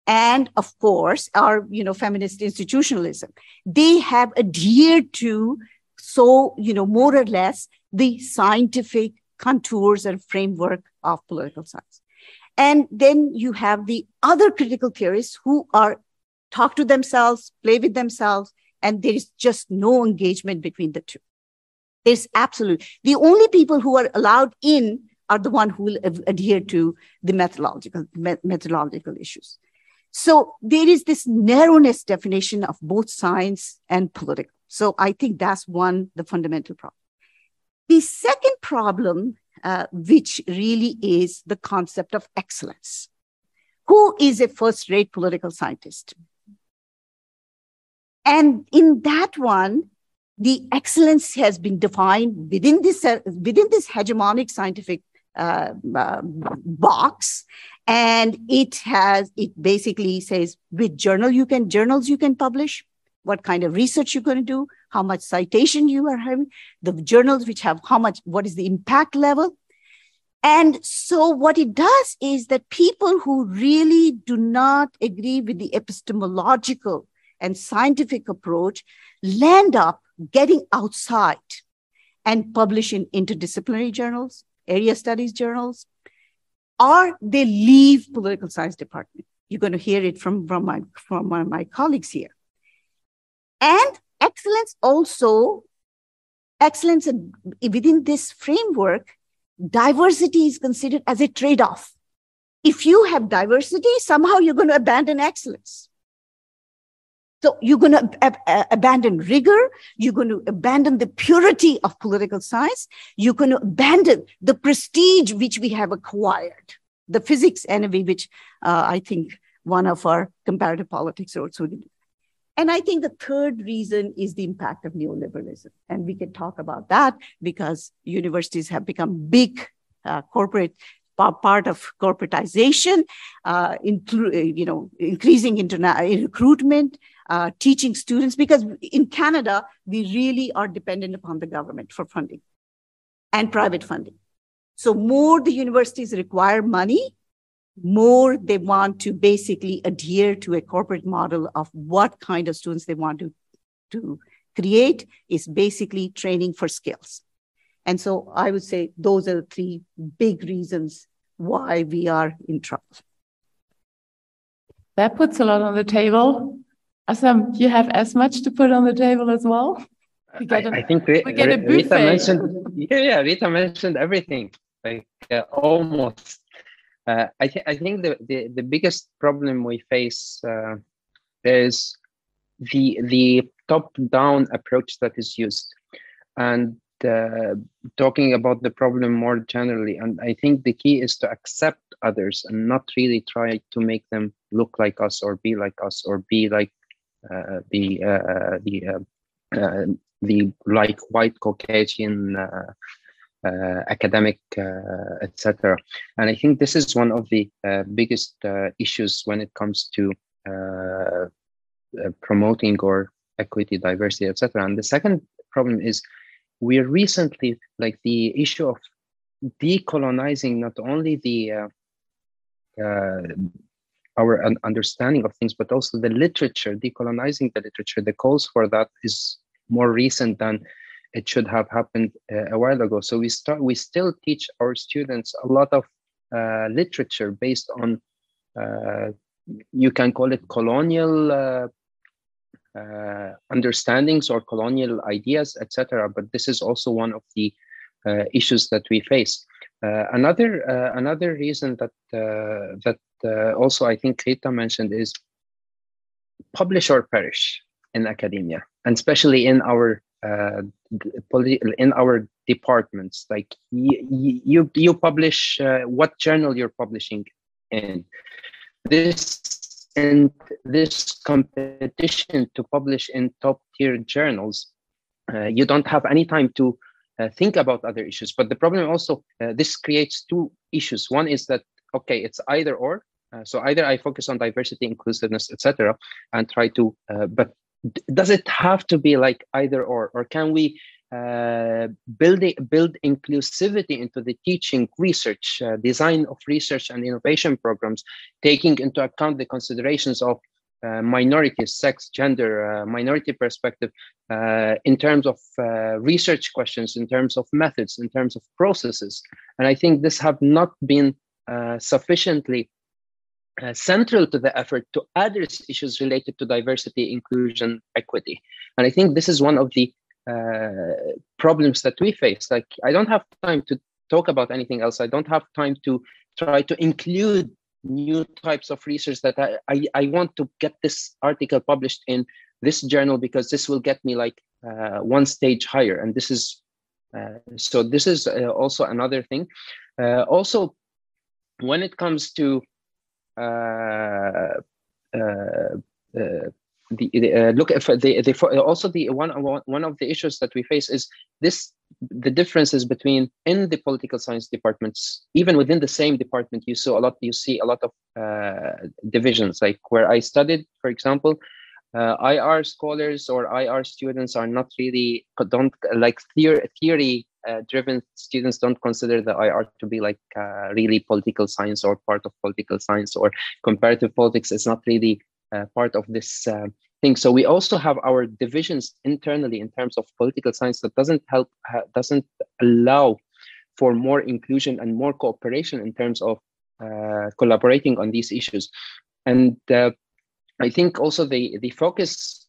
And of course, our you know feminist institutionalism. They have adhered to so you know more or less the scientific contours and framework of political science. And then you have the other critical theorists who are talk to themselves, play with themselves, and there is just no engagement between the two. There's absolute. The only people who are allowed in are the one who will adhere to the methodological methodological issues. So there is this narrowness definition of both science and political. So I think that's one the fundamental problem. The second problem, uh, which really is the concept of excellence. Who is a first-rate political scientist? And in that one, the excellence has been defined within this, uh, within this hegemonic scientific uh, uh, box. And it has, it basically says which journal you can, journals you can publish, what kind of research you're going to do, how much citation you are having, the journals which have how much, what is the impact level. And so what it does is that people who really do not agree with the epistemological and scientific approach land up getting outside and publish in interdisciplinary journals, area studies journals, or they leave political science department. You're going to hear it from, from, my, from one of my colleagues here. And excellence also, excellence within this framework, diversity is considered as a trade-off. If you have diversity, somehow you're going to abandon excellence. So you're going to ab- abandon rigor. You're going to abandon the purity of political science. You're going to abandon the prestige which we have acquired. The physics envy, which uh, I think one of our comparative politics also did. And I think the third reason is the impact of neoliberalism. And we can talk about that because universities have become big uh, corporate part of corporatization, uh, inclu- you know, increasing interna- recruitment, uh, teaching students, because in Canada, we really are dependent upon the government for funding and private funding. So more the universities require money, more they want to basically adhere to a corporate model of what kind of students they want to, to create is basically training for skills. And so I would say those are the three big reasons why we are in trouble. That puts a lot on the table. Assem, you have as much to put on the table as well. We get I, think we, we get a Reeta mentioned. Yeah, yeah, Reeta mentioned everything, like uh, almost. Uh, I think I think the, the the biggest problem we face uh, is the the top down approach that is used, and uh, talking about the problem more generally. And I think the key is to accept others and not really try to make them look like us or be like us or be like the uh, the uh, uh, the like white Caucasian. Uh, academic, etc. And I think this is one of the biggest issues when it comes to promoting or equity, diversity, etc. And the second problem is we're recently like the issue of decolonizing not only the uh, uh, our understanding of things, but also the literature, decolonizing the literature. The calls for that is more recent than it should have happened uh, a while ago. So we start, we still teach our students a lot of uh, literature based on, uh, you can call it colonial uh, uh, understandings or colonial ideas, etc. But this is also one of the uh, issues that we face. Uh, another another reason that that also I think Reeta mentioned is publish or perish in academia, and especially in our uh, in our departments. Like you, you, you publish uh, what journal you're publishing in. This and this competition to publish in top tier journals, uh, you don't have any time to uh, think about other issues. But the problem also, uh, this creates two issues. One is that, okay, it's either or. Uh, so either I focus on diversity, inclusiveness, etc., and try to, uh, but does it have to be like either or, or can we uh, building build inclusivity into the teaching research uh, design of research and innovation programs taking into account the considerations of uh, minorities sex gender uh, minority perspective uh, in terms of uh, research questions in terms of methods in terms of processes and i think this have not been sufficiently central to the effort to address issues related to diversity inclusion equity and i think this is one of the uh, problems that we face. Like I don't have time to talk about anything else. I don't have time to try to include new types of research that I, I, I want to get this article published in this journal because this will get me like uh, one stage higher. And this is uh, so this is uh, also another thing. Uh, also, when it comes to uh, the, uh, look at the, the also the one one of the issues that we face is this the differences between in the political science departments, even within the same department, you saw a lot. You see a lot of uh, divisions. Like where I studied, for example, uh, IR scholars or IR students are not really don't like theory theory uh, driven students don't consider the IR to be like uh, really political science or part of political science or comparative politics is not really uh, part of this uh, thing. So we also have our divisions internally in terms of political science that doesn't help doesn't allow for more inclusion and more cooperation in terms of uh, collaborating on these issues. And I think also the the focus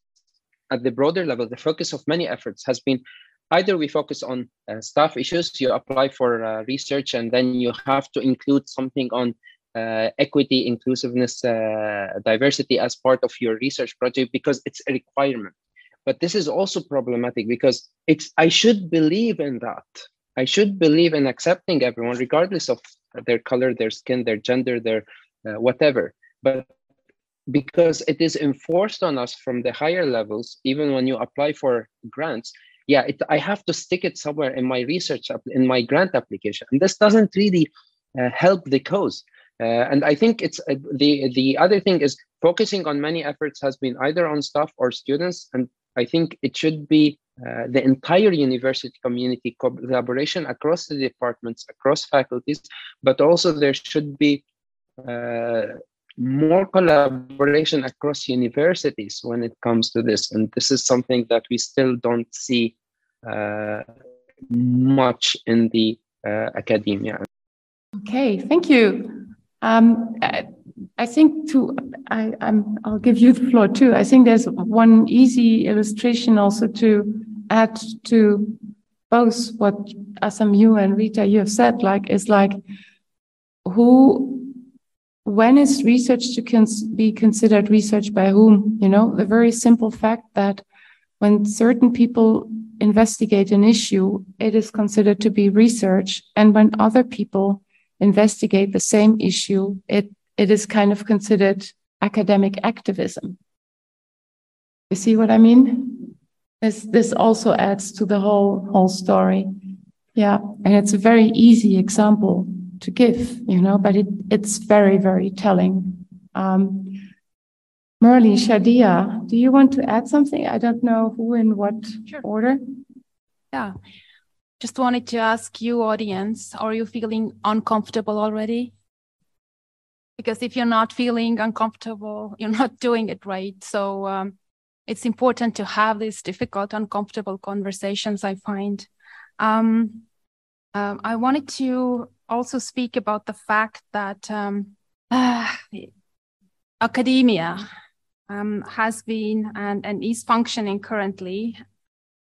at the broader level, the focus of many efforts has been either we focus on uh, staff issues, you apply for uh, research, and then you have to include something on uh, equity, inclusiveness, uh, diversity as part of your research project because it's a requirement. But this is also problematic because it's I should believe in that. I should believe in accepting everyone, regardless of their color, their skin, their gender, their uh, whatever. But because it is enforced on us from the higher levels, even when you apply for grants, yeah, it, I have to stick it somewhere in my research, in my grant application. And this doesn't really uh, help the cause. Uh, and I think it's uh, the the other thing is focusing on many efforts has been either on staff or students, and I think it should be uh, the entire university community collaboration across the departments, across faculties, but also there should be uh, more collaboration across universities when it comes to this. And this is something that we still don't see uh, much in the uh, academia. Okay, thank you. Um, I, think to I, I'm I'll give you the floor too. I think there's one easy illustration also to add to both what Assem you and Reeta you have said. Like is like who when is research to cons- be considered research by whom? You know, the very simple fact that when certain people investigate an issue, it is considered to be research. And when other people investigate the same issue, it, it is kind of considered academic activism. You see what I mean? This, this also adds to the whole, whole story. Yeah. And it's a very easy example to give, you know, but it, it's very, very telling. Um, Merli, Shardia, do you want to add something? I don't know who in what sure. order. Yeah. Just wanted to ask you, audience, are you feeling uncomfortable already? Because if you're not feeling uncomfortable, you're not doing it right. So um, it's important to have these difficult, uncomfortable conversations, I find. Um, um, I wanted to also speak about the fact that um, uh, academia um, has been and, and is functioning currently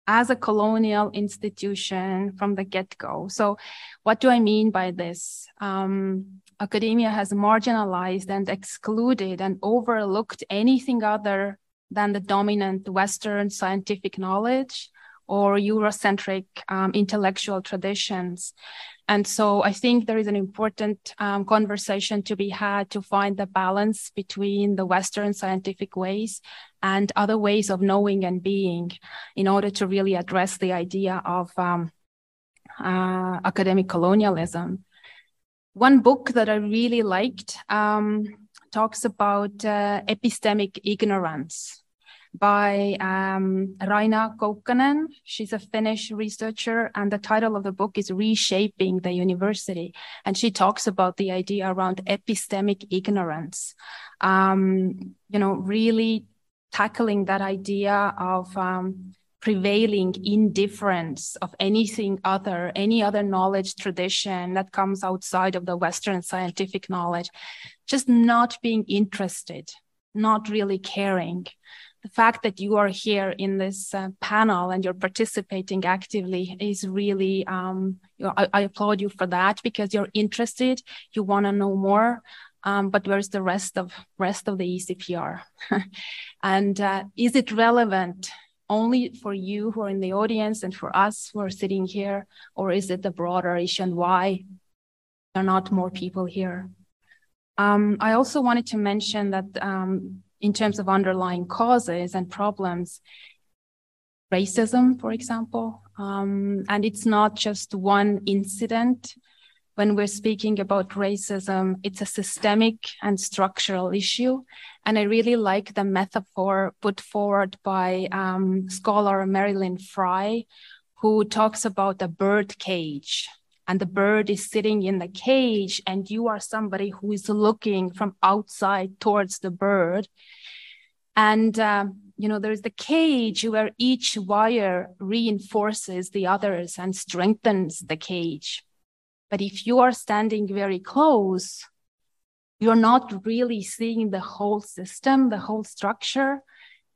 as a colonial institution from the get-go. So what do I mean by this? Um, academia has marginalized and excluded and overlooked anything other than the dominant Western scientific knowledge or Eurocentric um, intellectual traditions. And so I think there is an important um, conversation to be had to find the balance between the Western scientific ways and other ways of knowing and being in order to really address the idea of um, uh, academic colonialism. One book that I really liked um, talks about uh, epistemic ignorance by um, Rauna Kuokkanen. She's a Finnish researcher, and the title of the book is Reshaping the University. And she talks about the idea around epistemic ignorance, um, you know, really tackling that idea of um, prevailing indifference of anything other, any other knowledge tradition that comes outside of the Western scientific knowledge, just not being interested, not really caring the fact that you are here in this uh, panel and you're participating actively is really um, you know, I, I, applaud you for that because you're interested you want to know more um, but where's the rest of rest of the ecpr and uh, is it relevant only for you who are in the audience and for us who are sitting here or is it the broader issue and why there are not more people here? Um, I also wanted to mention that um, in terms of underlying causes and problems. Racism, for example, Um, and it's not just one incident. When we're speaking about racism, it's a systemic and structural issue. And I really like the metaphor put forward by um, scholar Marilyn Frye, who talks about a bird cage. And the bird is sitting in the cage, and you are somebody who is looking from outside towards the bird. And um, you know, there's the cage where each wire reinforces the others and strengthens the cage. But if you are standing very close, you're not really seeing the whole system, the whole structure.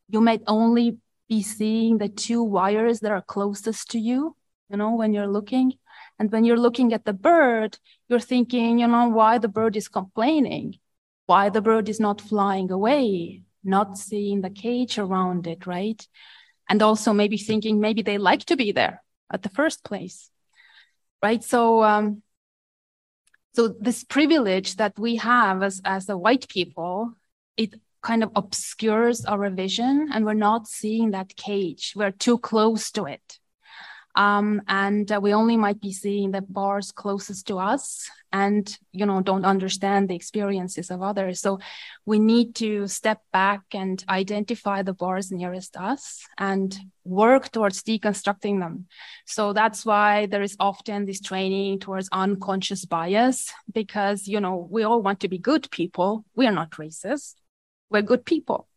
You might only be seeing the two wires that are closest to you, you know, when you're looking. And when you're looking at the bird, you're thinking, you know, why the bird is complaining, why the bird is not flying away, not seeing the cage around it, right? And also maybe thinking maybe they like to be there at the first place, right? So, um, so this privilege that we have as as the white people, it kind of obscures our vision, and we're not seeing that cage. We're too close to it. Um, and uh, we only might be seeing the bars closest to us and you know don't understand the experiences of others. So we need to step back and identify the bars nearest us and work towards deconstructing them. So that's why there is often this training towards unconscious bias because you know we all want to be good people. We are not racist. We're good people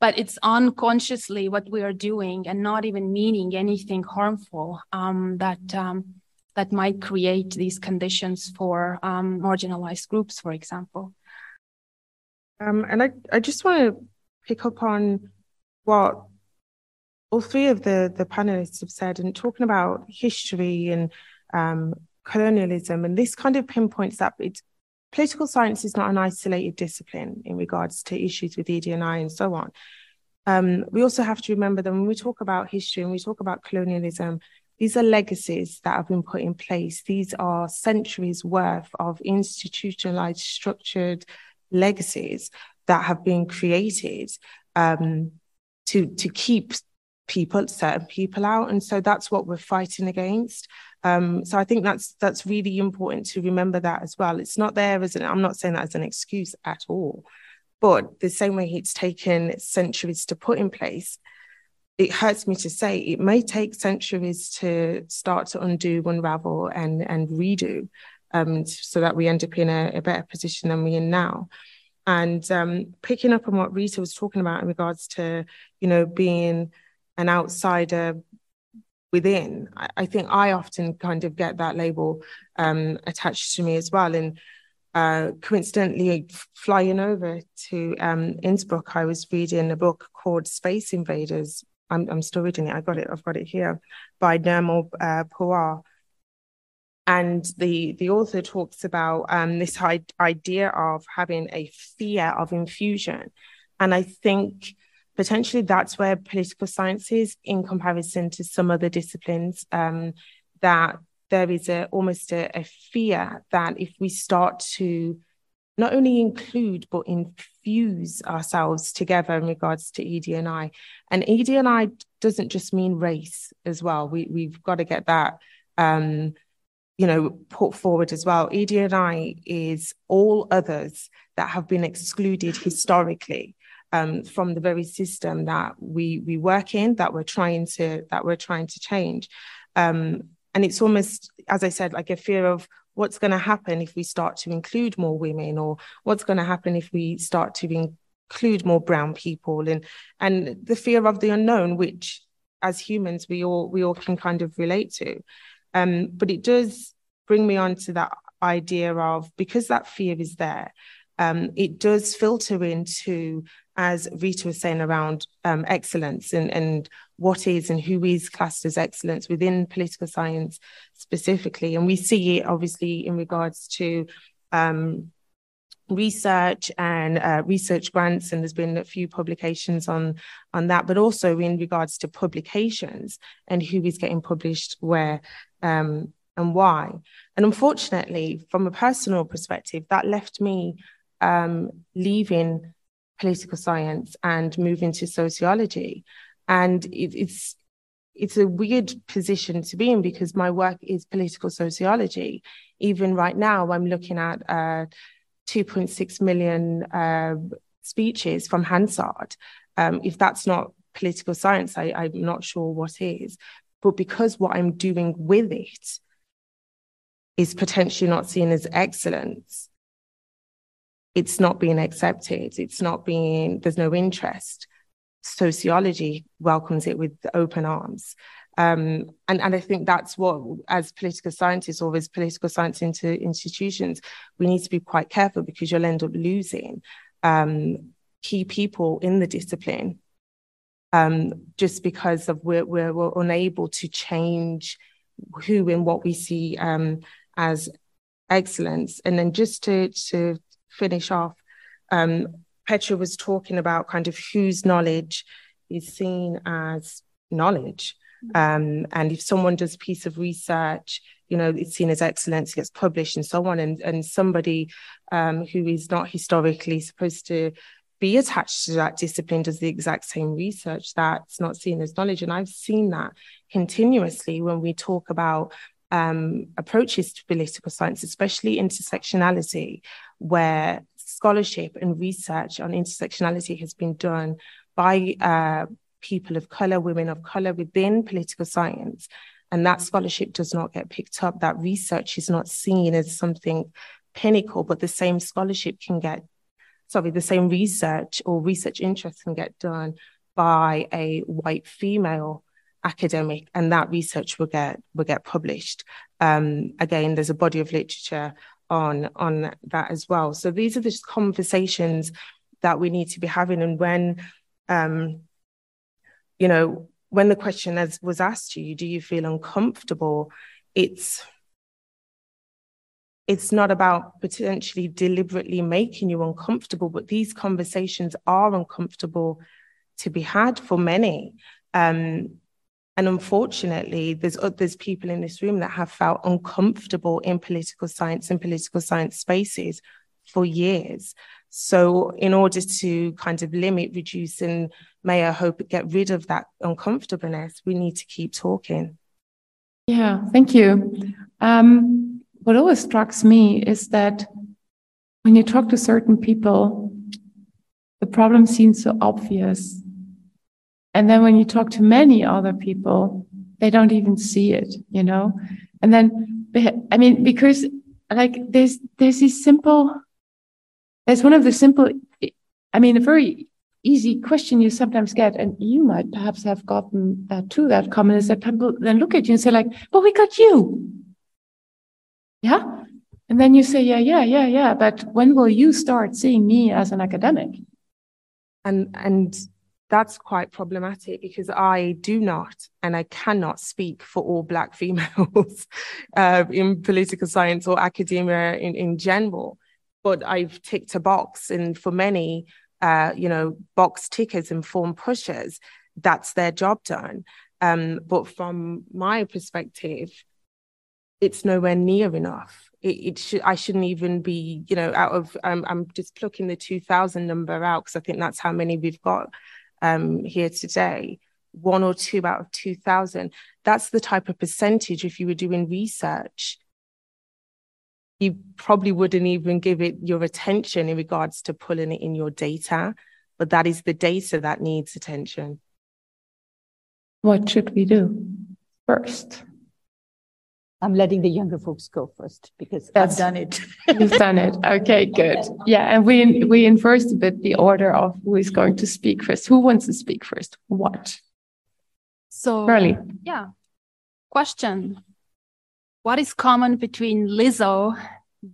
but it's unconsciously what we are doing and not even meaning anything harmful um, that um, that might create these conditions for um, marginalized groups, for example. Um, and I, I just want to pick up on what all three of the, the panelists have said and talking about history and um, colonialism. And this kind of pinpoints that it's, political science is not an isolated discipline in regards to issues with ED&I and so on. Um, we also have to remember that when we talk about history and we talk about colonialism, these are legacies that have been put in place. These are centuries worth of institutionalized, structured legacies that have been created um, to, to keep people, certain people out. And so that's what we're fighting against. Um, so I think that's that's really important to remember that as well. It's not there as an I'm not saying that as an excuse at all, but the same way it's taken centuries to put in place, it hurts me to say it may take centuries to start to undo, unravel, and and redo, um, so that we end up in a, a better position than we're in now. And um, picking up on what Reeta was talking about in regards to, you know, being an outsider within, I, I think I often kind of get that label um, attached to me as well. And uh, coincidentally, flying over to um, Innsbruck, I was reading a book called Space Invaders I'm, I'm still reading it. I got it. I've got it here by Nirmal uh. And the, the author talks about um, this idea of having a fear of infusion. And I think potentially that's where political science is in comparison to some other disciplines, um, that there is a, almost a, a fear that if we start to not only include but infuse ourselves together in regards to ED&I. And ED&I doesn't just mean race as well. We we've got to get that um, you know put forward as well. ED&I is all others that have been excluded historically. Um, from the very system that we we work in, that we're trying to that we're trying to change, um, and it's almost, as I said, like a fear of what's going to happen if we start to include more women or what's going to happen if we start to include more brown people and and the fear of the unknown which as humans we all we all can kind of relate to. Um, but it does bring me on to that idea of because that fear is there um, it does filter into as Reeta was saying around um, excellence and, and what is and who is classed as excellence within political science specifically. And we see it obviously in regards to um, research and uh, research grants, and there's been a few publications on on that, but also in regards to publications and who is getting published where um, and why. And unfortunately, from a personal perspective, that left me um, leaving political science and move into sociology. And it, it's it's a weird position to be in because my work is political sociology. Even right now, I'm looking at uh, 2.6 million uh, speeches from Hansard. Um, if that's not political science, I, I'm not sure what is. But because what I'm doing with it is potentially not seen as excellence, it's not being accepted. It's not being, there's no interest. Sociology welcomes it with open arms. Um, and, and I think that's what, as political scientists or as political science into institutions, we need to be quite careful because you'll end up losing um, key people in the discipline um, just because of we're, we're, we're, unable to change who and what we see um, as excellence. And then just to, to finish off, um, Petra was talking about kind of whose knowledge is seen as knowledge. Um, and if someone does a piece of research, you know, it's seen as excellence, gets published and so on. And, and somebody um, who is not historically supposed to be attached to that discipline does the exact same research that's not seen as knowledge. And I've seen that continuously when we talk about um, approaches to political science, especially intersectionality, where scholarship and research on intersectionality has been done by uh, people of color, women of color within political science. And that scholarship does not get picked up. That research is not seen as something pinnacle, but the same scholarship can get, sorry, the same research or research interest can get done by a white female academic and that research will get will get published. Um, again there's a body of literature on on that as well. So these are the conversations that we need to be having. And when um, you know when the question as was asked to you do you feel uncomfortable? It's it's not about potentially deliberately making you uncomfortable but these conversations are uncomfortable to be had for many. Um, and unfortunately, there's there's people in this room that have felt uncomfortable in political science and political science spaces for years. So, in order to kind of limit, reduce, and may I hope get rid of that uncomfortableness, we need to keep talking. Yeah, thank you. Um, what always strikes me is that when you talk to certain people, the problem seems so obvious and then when you talk to many other people, they don't even see it, you know? And then, I mean, because like there's, there's this simple, there's one of the simple, I mean, a very easy question you sometimes get, and you might perhaps have gotten uh, that too, that comment is that people then look at you and say like, but we got you. Yeah. And then you say, yeah, yeah, yeah, yeah. But when will you start seeing me as an academic? And, and that's quite problematic because I do not and I cannot speak for all Black females uh, in political science or academia in, in general. But I've ticked a box, and for many, uh, you know, box tickers and form pushers, that's their job done. Um, but from my perspective, it's nowhere near enough. It, it should I shouldn't even be, you know, out of. Um, I'm just plucking the 2,000 number out because I think that's how many we've got um, here today, one or two out of 2,000. That's the type of percentage, if you were doing research, you probably wouldn't even give it your attention in regards to pulling it in your data, but that is the data that needs attention. What should we do first? I'm letting the younger folks go first because That's, I've done it. you've done it. Okay, good. Yeah, and we we inversed a bit the order of who is going to speak first. Who wants to speak first? What? So Merli. Yeah. Question. What is common between Lizzo,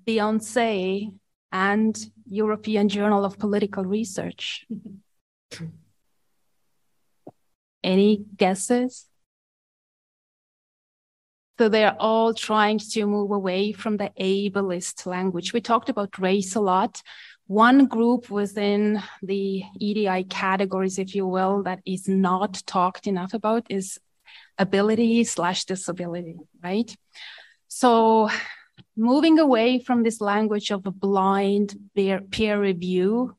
Beyonce, and European Journal of Political Research? Any guesses? So they're all trying to move away from the ableist language. We talked about race a lot. One group within the EDI categories, if you will, that is not talked enough about is ability slash disability, right? So moving away from this language of a blind peer, peer review,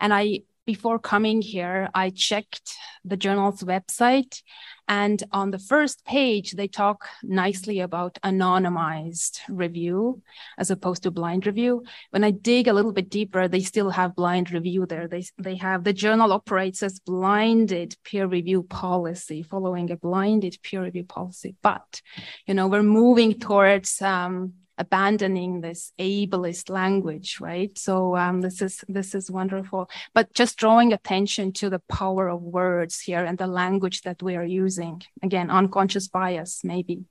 and I before coming here, I checked the journal's website. And on the first page, they talk nicely about anonymized review as opposed to blind review. When I dig a little bit deeper, they still have blind review there. They, they have the journal operates as blinded peer review policy, following a blinded peer review policy. But, you know, we're moving towards um, abandoning this ableist language, right? So um, this is this is wonderful. But just drawing attention to the power of words here and the language that we are using. Again, unconscious bias, maybe.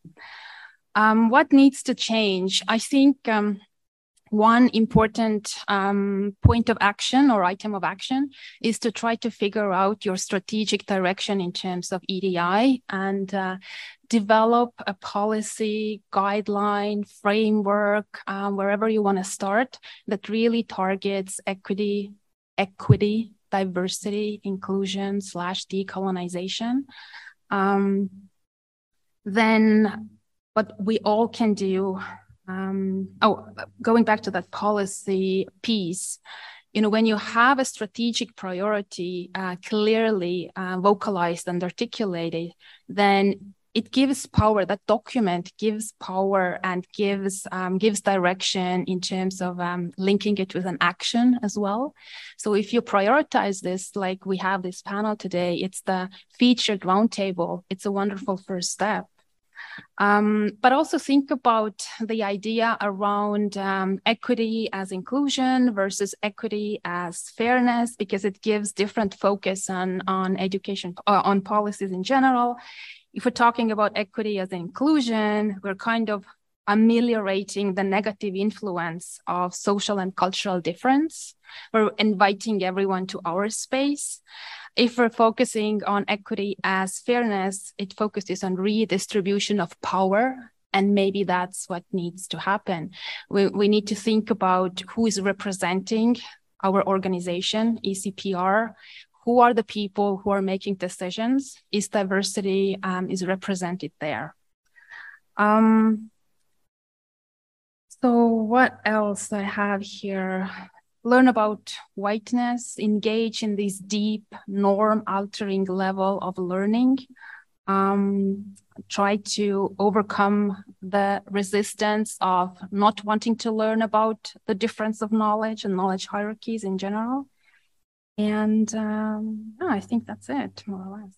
Um, what needs to change? I think um, one important um, point of action or item of action is to try to figure out your strategic direction in terms of EDI and uh, develop a policy guideline framework um, wherever you want to start that really targets equity equity diversity inclusion slash decolonization. Um, then what we all can do um, oh, going back to that policy piece, you know, when you have a strategic priority uh, clearly uh, vocalized and articulated, then it gives power. That document gives power and gives um, gives direction in terms of um, linking it with an action as well. So if you prioritize this, like we have this panel today, it's the featured roundtable. It's a wonderful first step. Um, but also think about the idea around um, equity as inclusion versus equity as fairness, because it gives different focus on, on education, uh, on policies in general. If we're talking about equity as inclusion, we're kind of ameliorating the negative influence of social and cultural difference. We're inviting everyone to our space if we're focusing on equity as fairness, it focuses on redistribution of power. And maybe that's what needs to happen. We, we need to think about who is representing our organization, ECPR, who are the people who are making decisions? Is diversity um, is represented there? Um, so what else I have here? learn about whiteness, engage in this deep norm altering level of learning, um, try to overcome the resistance of not wanting to learn about the difference of knowledge and knowledge hierarchies in general. And um, I think that's it, more or less,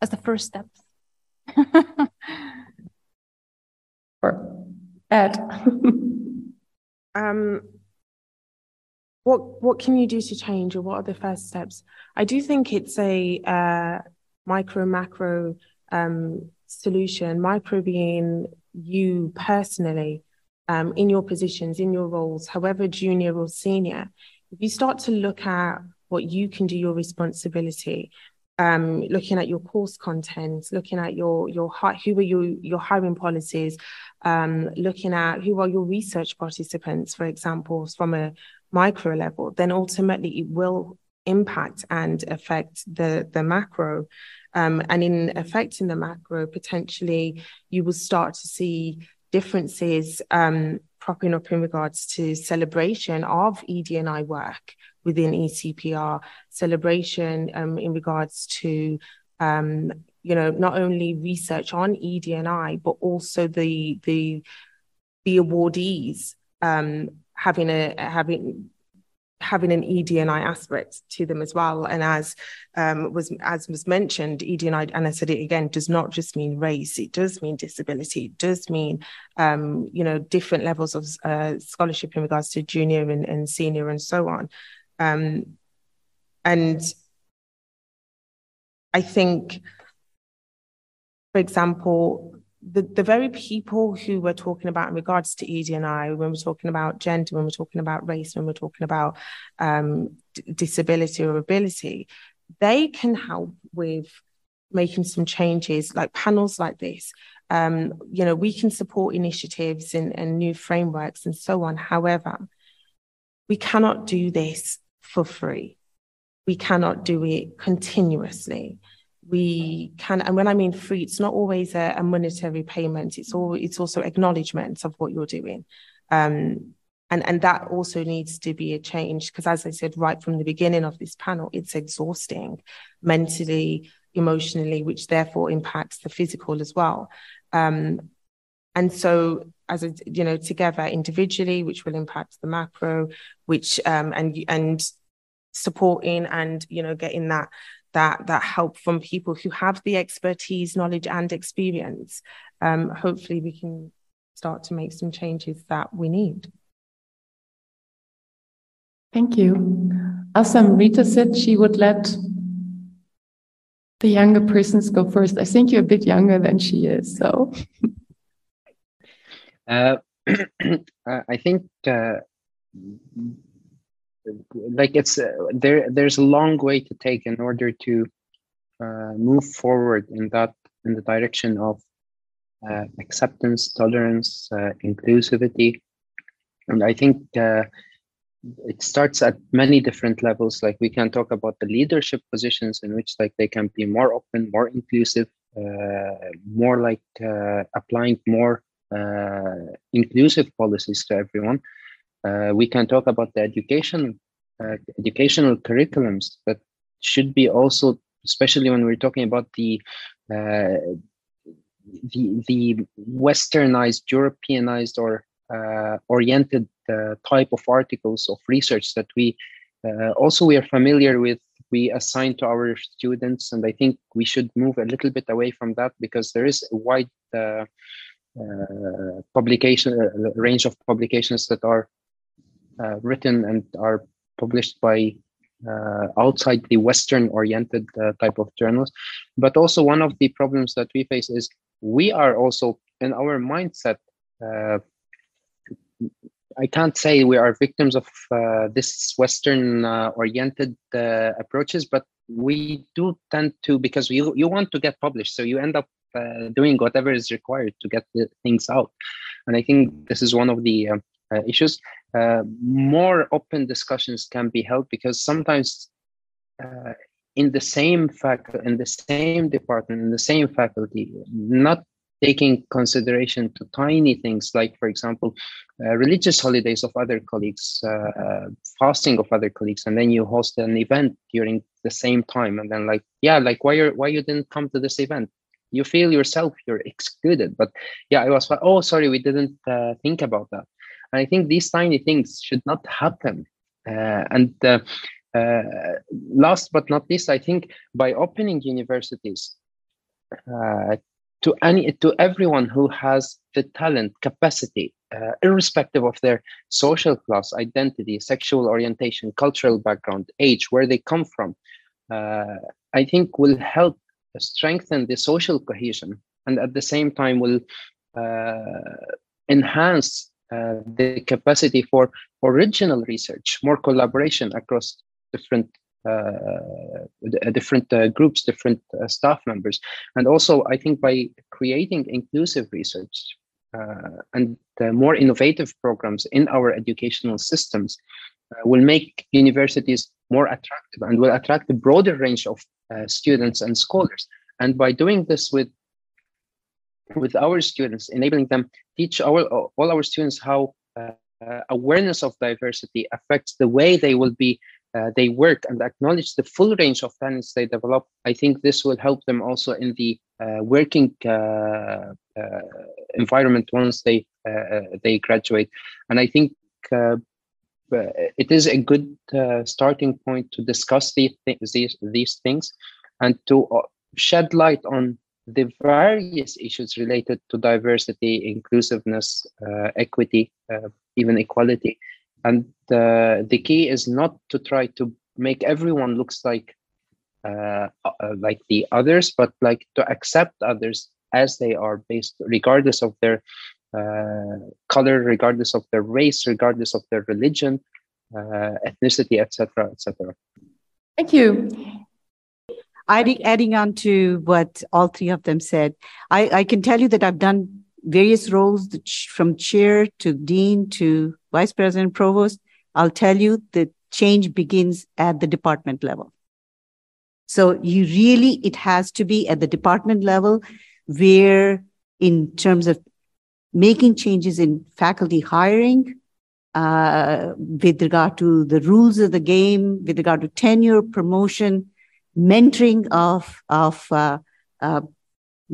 as the first step. Ed. um, what what can you do to change or what are the first steps i do think it's a uh, micro macro um, solution micro being you personally um, in your positions in your roles however junior or senior if you start to look at what you can do your responsibility um, looking at your course content, looking at your your who are your your hiring policies, um, looking at who are your research participants, for example, from a micro level, then ultimately it will impact and affect the, the macro. Um, and in affecting the macro, potentially you will start to see differences um, propping up in regards to celebration of ED&I work within ECPR, celebration um, in regards to um, you know not only research on ED&I but also the the the awardees um, having a having having an ED&I aspect to them as well. And as um, was as was mentioned, ED&I, and I said it again, does not just mean race; it does mean disability. It does mean um, you know different levels of uh, scholarship in regards to junior and, and senior and so on. Um, and I think, for example, the, the very people who we're talking about in regards to ED&I, when we're talking about gender, when we're talking about race, when we're talking about um, d- disability or ability, they can help with making some changes, like panels like this. Um, you know, we can support initiatives and, and new frameworks and so on. However, we cannot do this for free. We cannot do it continuously. We can and when i mean free it's not always a, a monetary payment. It's all it's also acknowledgement of what you're doing. Um, and and that also needs to be a change because as i said right from the beginning of this panel it's exhausting mentally emotionally which therefore impacts the physical as well. Um, and so as a you know together individually which will impact the macro which um, and and supporting and you know getting that that that help from people who have the expertise knowledge and experience um, hopefully we can start to make some changes that we need Thank you. Awesome. Reeta said she would let the younger persons go first. I think you're a bit younger than she is, so. uh, I think uh, like it's uh, there. There's a long way to take in order to uh, move forward in that in the direction of uh, acceptance, tolerance, uh, inclusivity, and I think it starts at many different levels like we can talk about the leadership positions in which like they can be more open more inclusive uh, more like uh, applying more uh, inclusive policies to everyone uh, we can talk about the education uh, educational curriculums that should be also especially when we're talking about the uh, the the westernized europeanized or oriented the type of articles of research that we uh, also we are familiar with we assign to our students and i think we should move a little bit away from that because there is a wide uh, uh, publication uh, range of publications that are uh, written and are published by uh, outside the western oriented type of journals but also one of the problems that we face is we are also in our mindset I can't say we are victims of uh, this Western uh, oriented uh, approaches, but we do tend to because you you want to get published, so you end up uh, doing whatever is required to get the things out. And I think this is one of the uh, issues. Uh, more open discussions can be held because sometimes in the same fac in the same department in the same faculty not taking consideration to tiny things like, for example, uh, religious holidays of other colleagues, uh, fasting of other colleagues, and then you host an event during the same time, and then like, yeah, like why you why you didn't come to this event? You feel yourself you're excluded, but yeah, I was oh sorry, we didn't uh, think about that, and I think these tiny things should not happen, uh, and. Uh, uh, last but not least, I think by opening universities uh, to any to everyone who has the talent capacity uh, irrespective of their social class identity sexual orientation cultural background age where they come from uh, i think will help strengthen the social cohesion and at the same time will enhance uh, the capacity for original research more collaboration across different uh, different uh, groups, different uh, staff members. And also, I think by creating inclusive research and more innovative programs in our educational systems, will make universities more attractive and will attract a broader range of students and scholars. And by doing this with with our students, enabling them teach our all our students how uh, awareness of diversity affects the way they will be uh, they work and acknowledge the full range of talents they develop, I think this will help them also in the uh, working uh, uh environment once they uh, they graduate. And I think it is a good starting point to discuss these, th- these these things and to shed light on the various issues related to diversity, inclusiveness, equity, even equality. And uh, the key is not to try to make everyone looks like uh, uh, like the others but like to accept others as they are based regardless of their uh, color regardless of their race regardless of their religion uh, ethnicity etc etc thank you adding, adding on to what all three of them said I, I can tell you that i've done various roles from chair to dean to vice president, provost, I'll tell you the change begins at the department level. So you really, it has to be at the department level where in terms of making changes in faculty hiring, uh, with regard to the rules of the game, with regard to tenure, promotion, mentoring of, of uh, uh,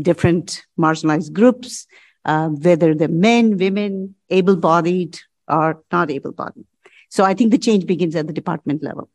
different marginalized groups, uh, whether they're men, women, able bodied, or not able bodied. So I think the change begins at the department level.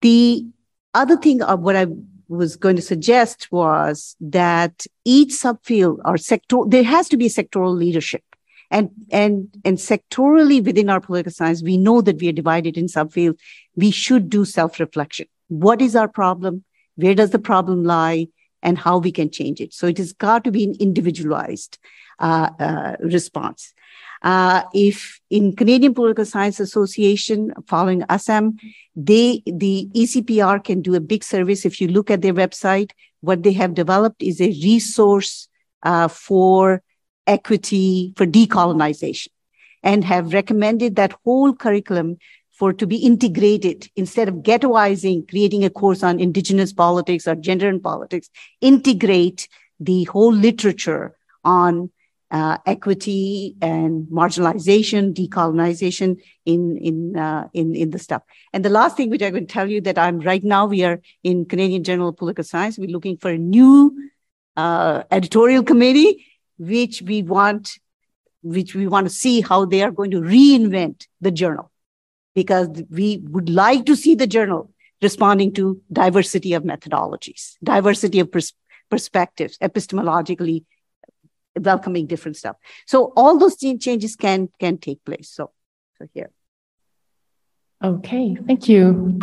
The other thing of what I was going to suggest was that each subfield or sector, there has to be sectoral leadership. And, and, and sectorally within our political science, we know that we are divided in subfields. We should do self-reflection. What is our problem? Where does the problem lie? And how we can change it. So it has got to be an individualized uh, uh, response. Uh, if in Canadian Political Science Association, following Assem, they the ECPR can do a big service. If you look at their website, what they have developed is a resource uh, for equity for decolonization, and have recommended that whole curriculum for to be integrated instead of ghettoizing, creating a course on indigenous politics or gender and politics. Integrate the whole literature on uh, equity and marginalization, decolonization in in uh, in in the stuff. And the last thing which I can tell you that I'm right now we are in Canadian Journal of Political Science. We're looking for a new uh, editorial committee, which we want, which we want to see how they are going to reinvent the journal, because we would like to see the journal responding to diversity of methodologies, diversity of pers- perspectives, epistemologically welcoming different stuff. So all those changes can can take place. So, so here. Okay, thank you.